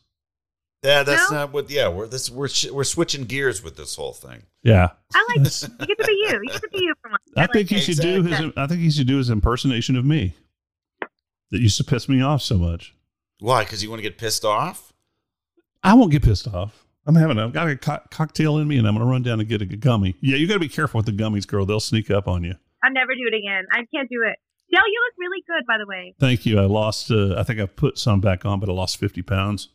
Yeah, that's No? not what. Yeah, we're this we're we're switching gears with this whole thing. Yeah. I like you get to be you. You get to be you for once. I like think he it. should do his. I think he should do his impersonation of me. That used to piss me off so much. Why? Because you want to get pissed off? I won't get pissed off. I'm having. I've got a co- cocktail in me, and I'm going to run down and get a gummy. Yeah, you got to be careful with the gummies, girl. They'll sneak up on you. I'll never do it again. I can't do it. Dale, you look really good, by the way. Thank you. I lost. Uh, I think I put some back on, but I lost 50 pounds.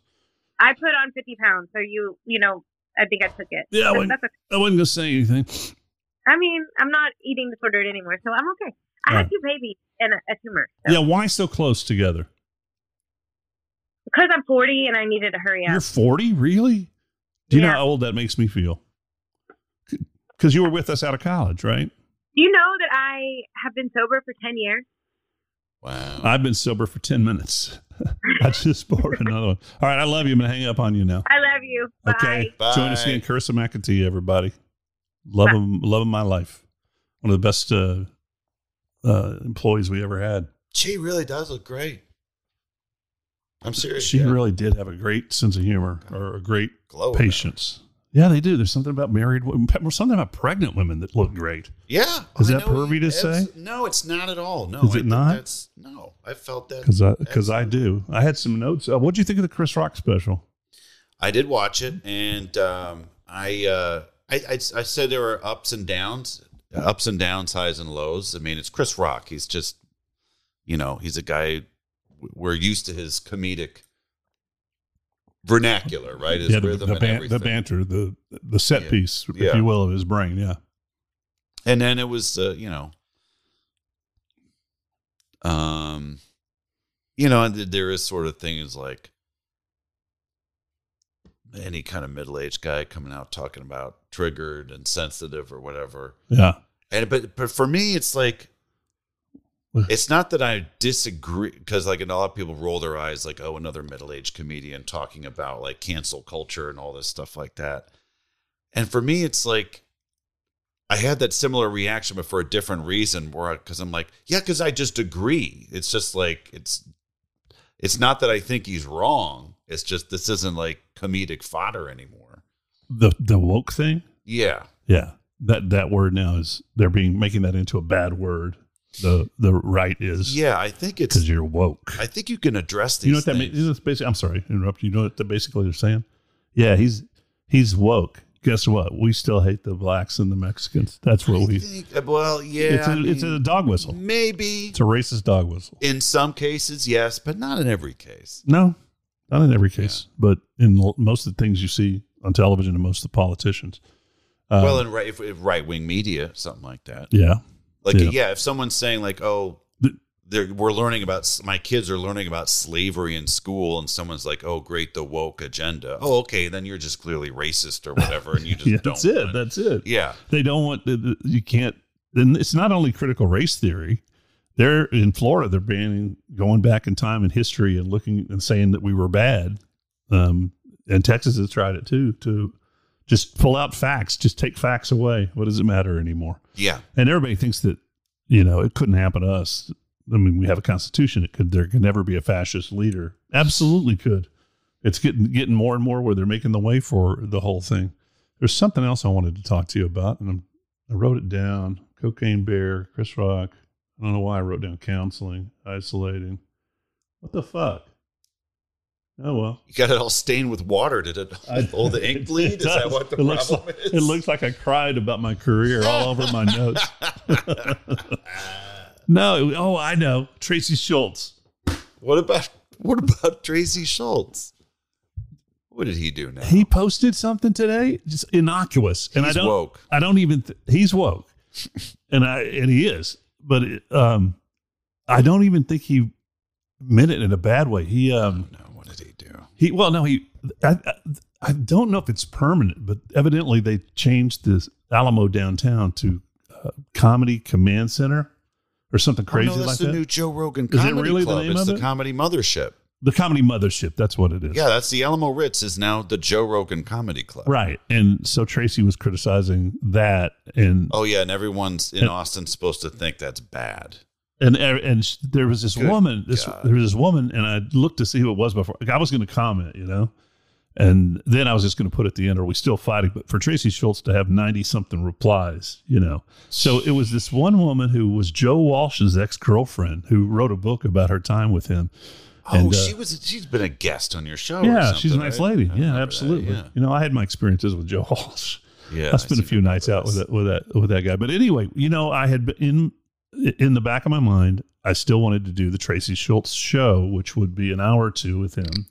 I put on 50 pounds, so you, you know, I think I took it. Yeah, I That's- wasn't, that's okay. I wasn't going to say anything. I mean, I'm not eating disordered anymore, so I'm okay. I All had right. two babies and a, a tumor. So. Yeah. Why so close together? Because I'm 40 and I needed to hurry up. You're 40, really? Do you know how old that makes me feel? Because you were with us out of college, right? Do you know that I have been sober for 10 years? Wow. I've been sober for 10 minutes. I just poured another one. All right, I love you. I'm going to hang up on you now. I love you. Bye. Okay. Bye. Join us again. Carissa McAtee, everybody. Love Bye. him. Love him my life. One of the best uh, uh, employees we ever had. She really does look great. I'm serious. She yeah. really did have a great sense of humor or a great Glow patience. Yeah, they do. There's something about married women, something about pregnant women that look great. Yeah. Is I that pervy to say? No, it's not at all. No. Is it think not? That's, no, I felt that. Because I, because I do. I had some notes. Uh, what do you think of the Chris Rock special? I did watch it, and um, I, uh, I, I I said there were ups and downs, ups and downs, highs and lows. I mean, it's Chris Rock. He's just, you know, he's a guy. We're used to his comedic vernacular, right? His yeah, the, rhythm the, and ban- everything. the banter, the the set Yeah. piece, if Yeah. you will, of his brain. Yeah. and then it was uh, you know um you know and there is sort of things like any kind of middle-aged guy coming out talking about triggered and sensitive or whatever Yeah. and but but for me it's like it's not that I disagree because like a lot of people roll their eyes like oh another middle-aged comedian talking about like cancel culture and all this stuff like that and for me it's like I had that similar reaction, but for a different reason. Where because I'm like, yeah, because I just agree. It's just like it's it's not that I think he's wrong. It's just this isn't like comedic fodder anymore. The the woke thing. Yeah, Yeah. That that word now is they're being making that into a bad word. The the right is yeah. I think it's. because you're woke. I think you can address these. you know what that means? You know, basically, I'm sorry, to interrupt. You know what that basically they're saying? Yeah, he's he's woke. guess what? We still hate the blacks and the Mexicans. That's what I we. think, uh, well, yeah, it's a I it's a dog whistle. maybe It's a racist dog whistle. in some cases, yes, but not in every case. No, not in every case, but in most of the things you see on television and most of the politicians. Um, well, in right, right wing media, something like that. yeah, Like, Yeah. yeah. if someone's saying like, "Oh, they're, we're learning about my kids are learning about slavery in school," and someone's like, "Oh, great, the woke agenda." Oh, okay, then you're just clearly racist or whatever, and you just yeah, don't. that's it. That's it. yeah, They don't want you can't. Then it's not only critical race theory. They're in Florida. They're banning going back in time in history and looking and saying that we were bad. Um, and Texas has tried it too to just pull out facts, just take facts away. What does it matter anymore? yeah, And everybody thinks that you know it couldn't happen to us. I mean, we have a constitution. It could. There could never be a fascist leader. Absolutely could. It's getting getting more and more where they're making the way for the whole thing. There's something else I wanted to talk to you about, and I'm, I wrote it down. Cocaine Bear, Chris Rock. I don't know why I wrote down counseling, isolating. What the fuck? Oh well. you got it all stained with water. Did it all the ink bleed? Is that what the it looks problem like, is? It looks like I cried about my career all over my notes. no, oh, I know. Tracy Schultz. What about what about Tracy Schultz? What did he do now? He posted something today, just innocuous, and I don't. woke. I don't even. Th- he's woke, and I and he is, but it, um, I don't even think he meant it in a bad way. He um, no, what did he do? He well, no, he. I, I, I don't know if it's permanent, but evidently they changed this Alamo downtown to uh, Comedy Command Center or something Oh, crazy no, that's like the that. new Joe Rogan Is it Comedy really the Club. name it's of the it? Comedy Mothership. the Comedy Mothership. That's what it is. Yeah, that's the Alamo Ritz is now the Joe Rogan Comedy Club. Right, and so Tracy was criticizing that, and Oh yeah, and everyone's in And- Austin supposed to think that's bad. And and sh- there was this Good woman. This God. there was this woman, and I looked to see who it was before. Like, I was going to comment, you know, and then I was just going to put at the end, "Are we still fighting?" But for Tracy Schultz to have ninety something replies, you know, so it was this one woman who was Joe Walsh's ex girlfriend who wrote a book about her time with him. Oh, And, uh, she was. She's been a guest on your show. or yeah, she's a nice right? lady. I Yeah, absolutely. that, You know, I had my experiences with Joe Walsh. Yeah, yeah I spent a few nights out with that with that with that guy. But anyway, you know, I had been in in the back of my mind, I still wanted to do the Tracy Schultz show, which would be an hour or two with him,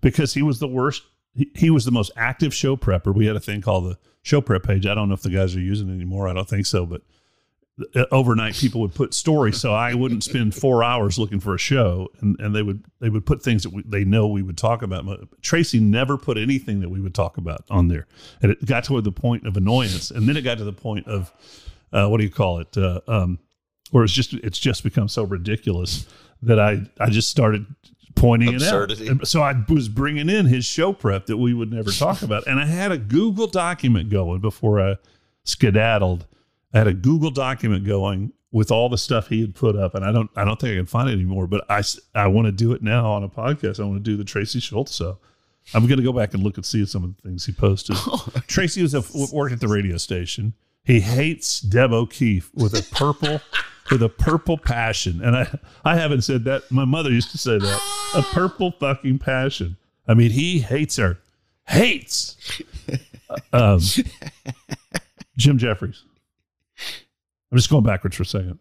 because he was the worst. He, he was the most active show prepper. We had a thing called the show prep page. I don't know if the guys are using it anymore. I don't think so, but uh, overnight people would put stories so i wouldn't spend four hours looking for a show and, and they would they would put things that we, they know we would talk about tracy never put anything that we would talk about on there and it got to the point of annoyance and then it got to the point of uh, what do you call it uh, um, where it's just it's just become so ridiculous that i i just started pointing Absurdity. it out so i was bringing in his show prep that we would never talk about and i had a google document going before i skedaddled I had a Google document going with all the stuff he had put up, and I don't I don't think I can find it anymore. But I I want to do it now on a podcast. I want to do the Tracy Schultz. show. I'm going to go back and look and see some of the things he posted. Oh, Tracy was a, worked at the radio station. He hates Deb O'Keefe with a purple with a purple passion, and I I haven't said that. My mother used to say that a purple fucking passion. I mean, he hates her, hates. Um, Jim Jeffries. I'm just going backwards for a second.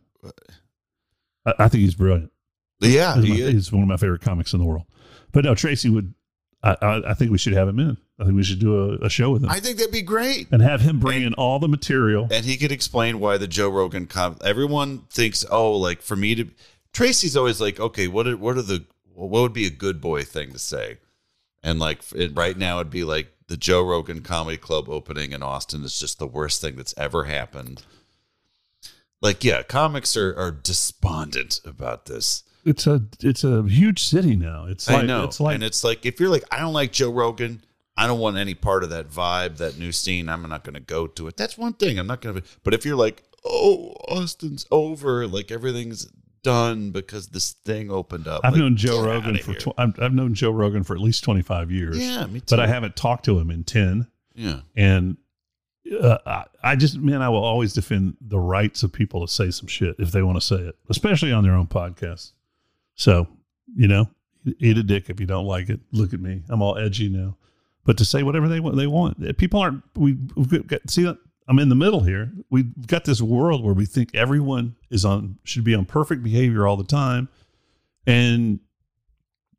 I, I think he's brilliant. Yeah, He's, my- he is. he's one of my favorite comics in the world. But no, Tracy would. I, I, I think we should have him in. I think we should do a, a show with him I think that'd be great. and have him bring in all the material. And he could explain why the Joe Rogan com- everyone thinks, oh, like for me to Tracy's always like, okay, what are, what are the what would be a good boy thing to say? And like it, right now it'd be like the Joe Rogan Comedy Club opening in Austin is just the worst thing that's ever happened. Like, yeah, comics are, are despondent about this. It's a it's a huge city now. It's like I know. it's like and it's like if you're like, I don't like Joe Rogan, I don't want any part of that vibe, that new scene. I'm not going to go to it. That's one thing. I'm not going to. But if you're like, oh, Austin's over, like everything's done because this thing opened up. I've like, known Joe Rogan for tw- I've, I've known Joe Rogan for at least twenty five years. Yeah, me too. But I haven't talked to him in ten. yeah. And uh, I, I just, man, I will always defend the rights of people to say some shit if they want to say it, especially on their own podcast. So, you know, eat a dick if you don't like it. Look at me. I'm all edgy now. but to say whatever they want, they want. People aren't. We we've got, see. I'm in the middle here. We've got this world where we think everyone is on should be on perfect behavior all the time, and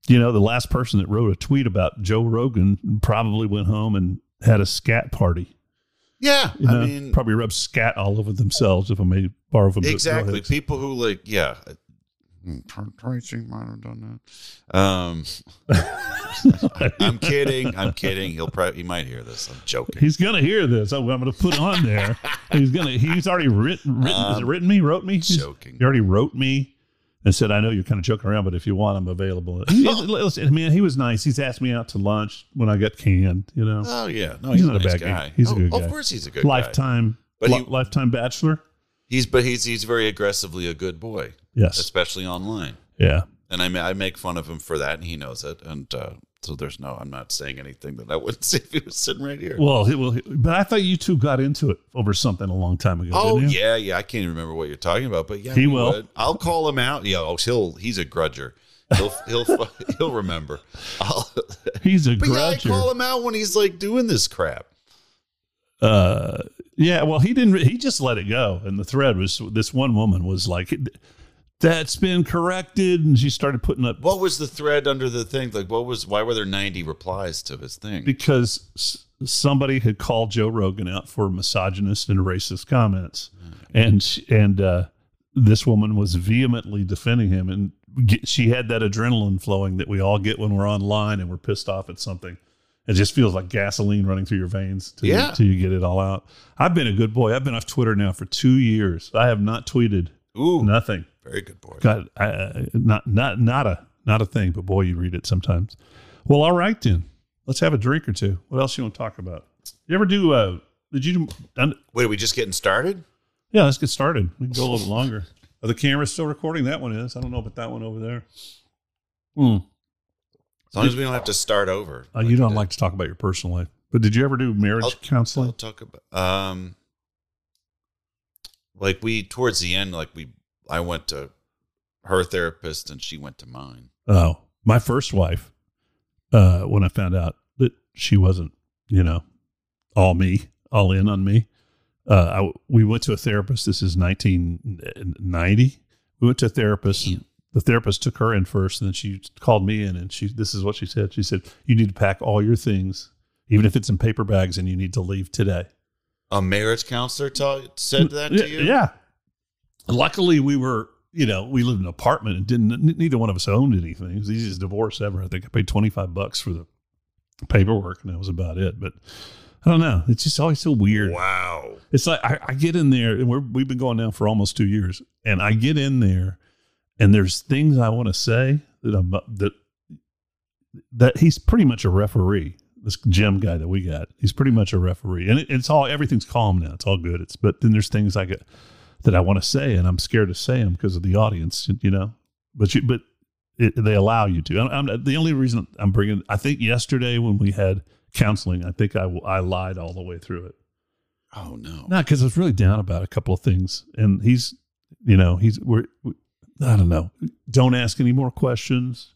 you know the last person that wrote a tweet about Joe Rogan probably went home and had a scat party. Yeah, You I mean, probably rubbed scat all over themselves. If I may borrow from exactly. People who like, yeah. Hmm, Tracy might have done that. Um, I'm kidding. I'm kidding. He'll probably he might hear this. I'm joking. He's gonna hear this. I'm going to put on there. he's gonna. He's already written. written is it written me? Wrote me? He's- joking. He already wrote me and said, "I know you're kind of joking around, but if you want, I'm available." He, listen, man, he was nice. He's asked me out to lunch when I got canned. You know, Oh yeah, no, He's he's, not a a nice bad guy. guy. He's a good guy. Of course, he's a good guy. lifetime, But li- he- lifetime bachelor. He's but he's he's very aggressively a good boy, Yes. especially online. Yeah. And I I make fun of him for that, and he knows it. And uh, so there's no, I'm not saying anything that I wouldn't say if he was sitting right here. Well, he, well, he- but I thought you two got into it over something a long time ago. Oh didn't you? yeah, yeah. I can't even remember what you're talking about, but yeah, He we will. would. I'll call him out. Yeah, oh, he'll. He's a grudger. He'll he'll he'll remember. I'll, He's a grudger. but yeah, I grudger. call him out when he's like doing this crap. uh yeah well he didn't re- he just let it go and the thread was this one woman was like that's been corrected and she started putting up What was the thread under the thing? Like, what was? Why were there 90 replies to his thing? because s- somebody had called joe rogan out for misogynist and racist comments and sh- and uh this woman was vehemently defending him and get, she had that adrenaline flowing that we all get when we're online and we're pissed off at something it just feels like gasoline running through your veins till, Yeah. you, till you get it all out i've been a good boy i've been off twitter now for two years i have not tweeted Ooh, nothing very good boy. I, I- not not not a not a thing, but boy, you read it sometimes. Well, all right then. Let's have a drink or two. What else you want to talk about? You ever do? Uh, did you? done- Wait, are we just getting started? Yeah, let's get started. We can go a little bit longer. Are the cameras still recording? That one is. I don't know about that one over there. Hmm. As long as we don't have to start over. Uh, you don't like to talk about your personal life, but did you ever do marriage I'll- counseling? I'll talk about um like we towards the end like we I went to her therapist and she went to mine. Oh, my first wife, uh, when I found out that she wasn't, you know, all me, all in on me, uh, I, we went to a therapist. This is 1990. We went to a therapist. And the therapist took her in first, and then she called me in, and she. This is what she said. She said, "You need to pack all your things, even if it's in paper bags, and you need to leave today." A marriage counselor said that to you? Yeah. Luckily, we were, you know, we lived in an apartment and didn't. Neither one of us owned anything. It was the easiest divorce ever. I think I paid twenty five bucks for the paperwork, and that was about it. But I don't know. It's just always so weird. Wow. It's like I, I get in there, and we're we've been going now for almost two years, and I get in there, and there's things I want to say that I'm that that he's pretty much a referee. This Jim guy that we got, he's pretty much a referee, and it, it's all everything's calm now. It's all good. It's but then there's things I get that I want to say, and I'm scared to say them because of the audience, you know. But you, but it, they allow you to. I'm, I'm- the only reason I'm bringing. I think yesterday when we had counseling, I think I I lied all the way through it. Oh no. No, because I was really down about a couple of things, and he's, you know, he's we're, we, I don't know. Don't ask any more questions.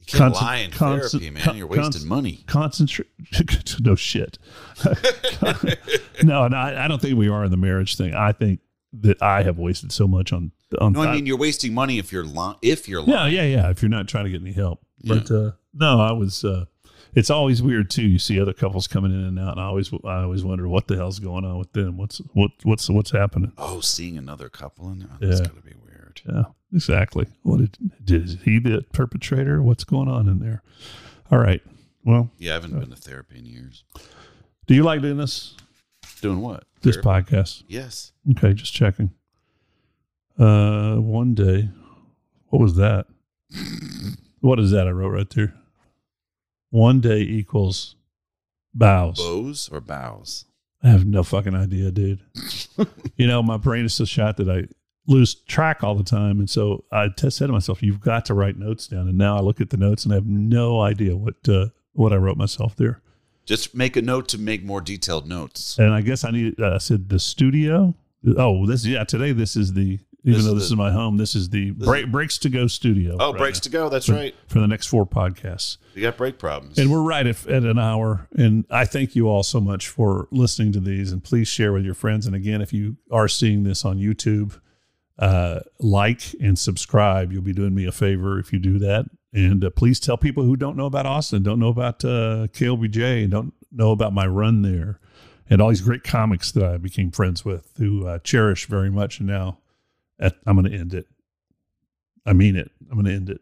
You can't Concent- lie in concent- therapy, man. con- You're wasting con- money. Concentrate. no shit. no, and I, I don't think we are in the marriage thing. I think that I have wasted so much on on. No, I mean you're wasting money if you're li- if you're lying. yeah, yeah, yeah. If you're not trying to get any help, Yeah. but uh, no, I was. Uh, it's always weird too. You see other couples coming in and out, and I always, I always wonder what the hell's going on with them. What's what what's what's happening? Oh, seeing another couple in there. That's Yeah. gotta be weird. Yeah, exactly. What did, did is he the perpetrator? What's going on in there? All right. Well, Yeah, I haven't been to therapy in years. do you like doing this Doing what? this Therapy? podcast? Yes. Okay, just checking. Uh, one day, what was that? what is that I wrote right there? One day equals bows. Bows or bows? I have no fucking idea, dude. you know, my brain is so shot that I lose track all the time. And so I t- said to myself, you've got to write notes down. And now I look at the notes and I have no idea what, uh, what I wrote myself there. Just make a note to make more detailed notes. And I guess I need, uh, I said the studio. Oh, this, yeah, today this is the Even This though is this the- is my home, this is the This break, brakes to go studio. Oh, right breaks now to go. That's for- right. for the next four podcasts. You got brake problems. And we're right at, at an hour. And I thank you all so much for listening to these. And please share with your friends. And again, if you are seeing this on YouTube, uh, like and subscribe. You'll be doing me a favor if you do that. And uh, please tell people who don't know about Austin, don't know about uh, KLBJ, don't know about my run there, and all these great comics that I became friends with, who uh, cherish very much. And now, at, I'm going to end it. I mean it. I'm going to end it.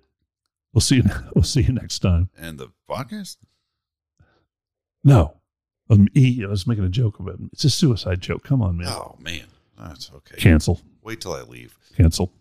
We'll see you. We'll see you next time. and the podcast. No, um, he, I was making a joke about it. It's a suicide joke. Come on, man. Oh man, that's okay. Cancel. Wait till I leave. Cancel.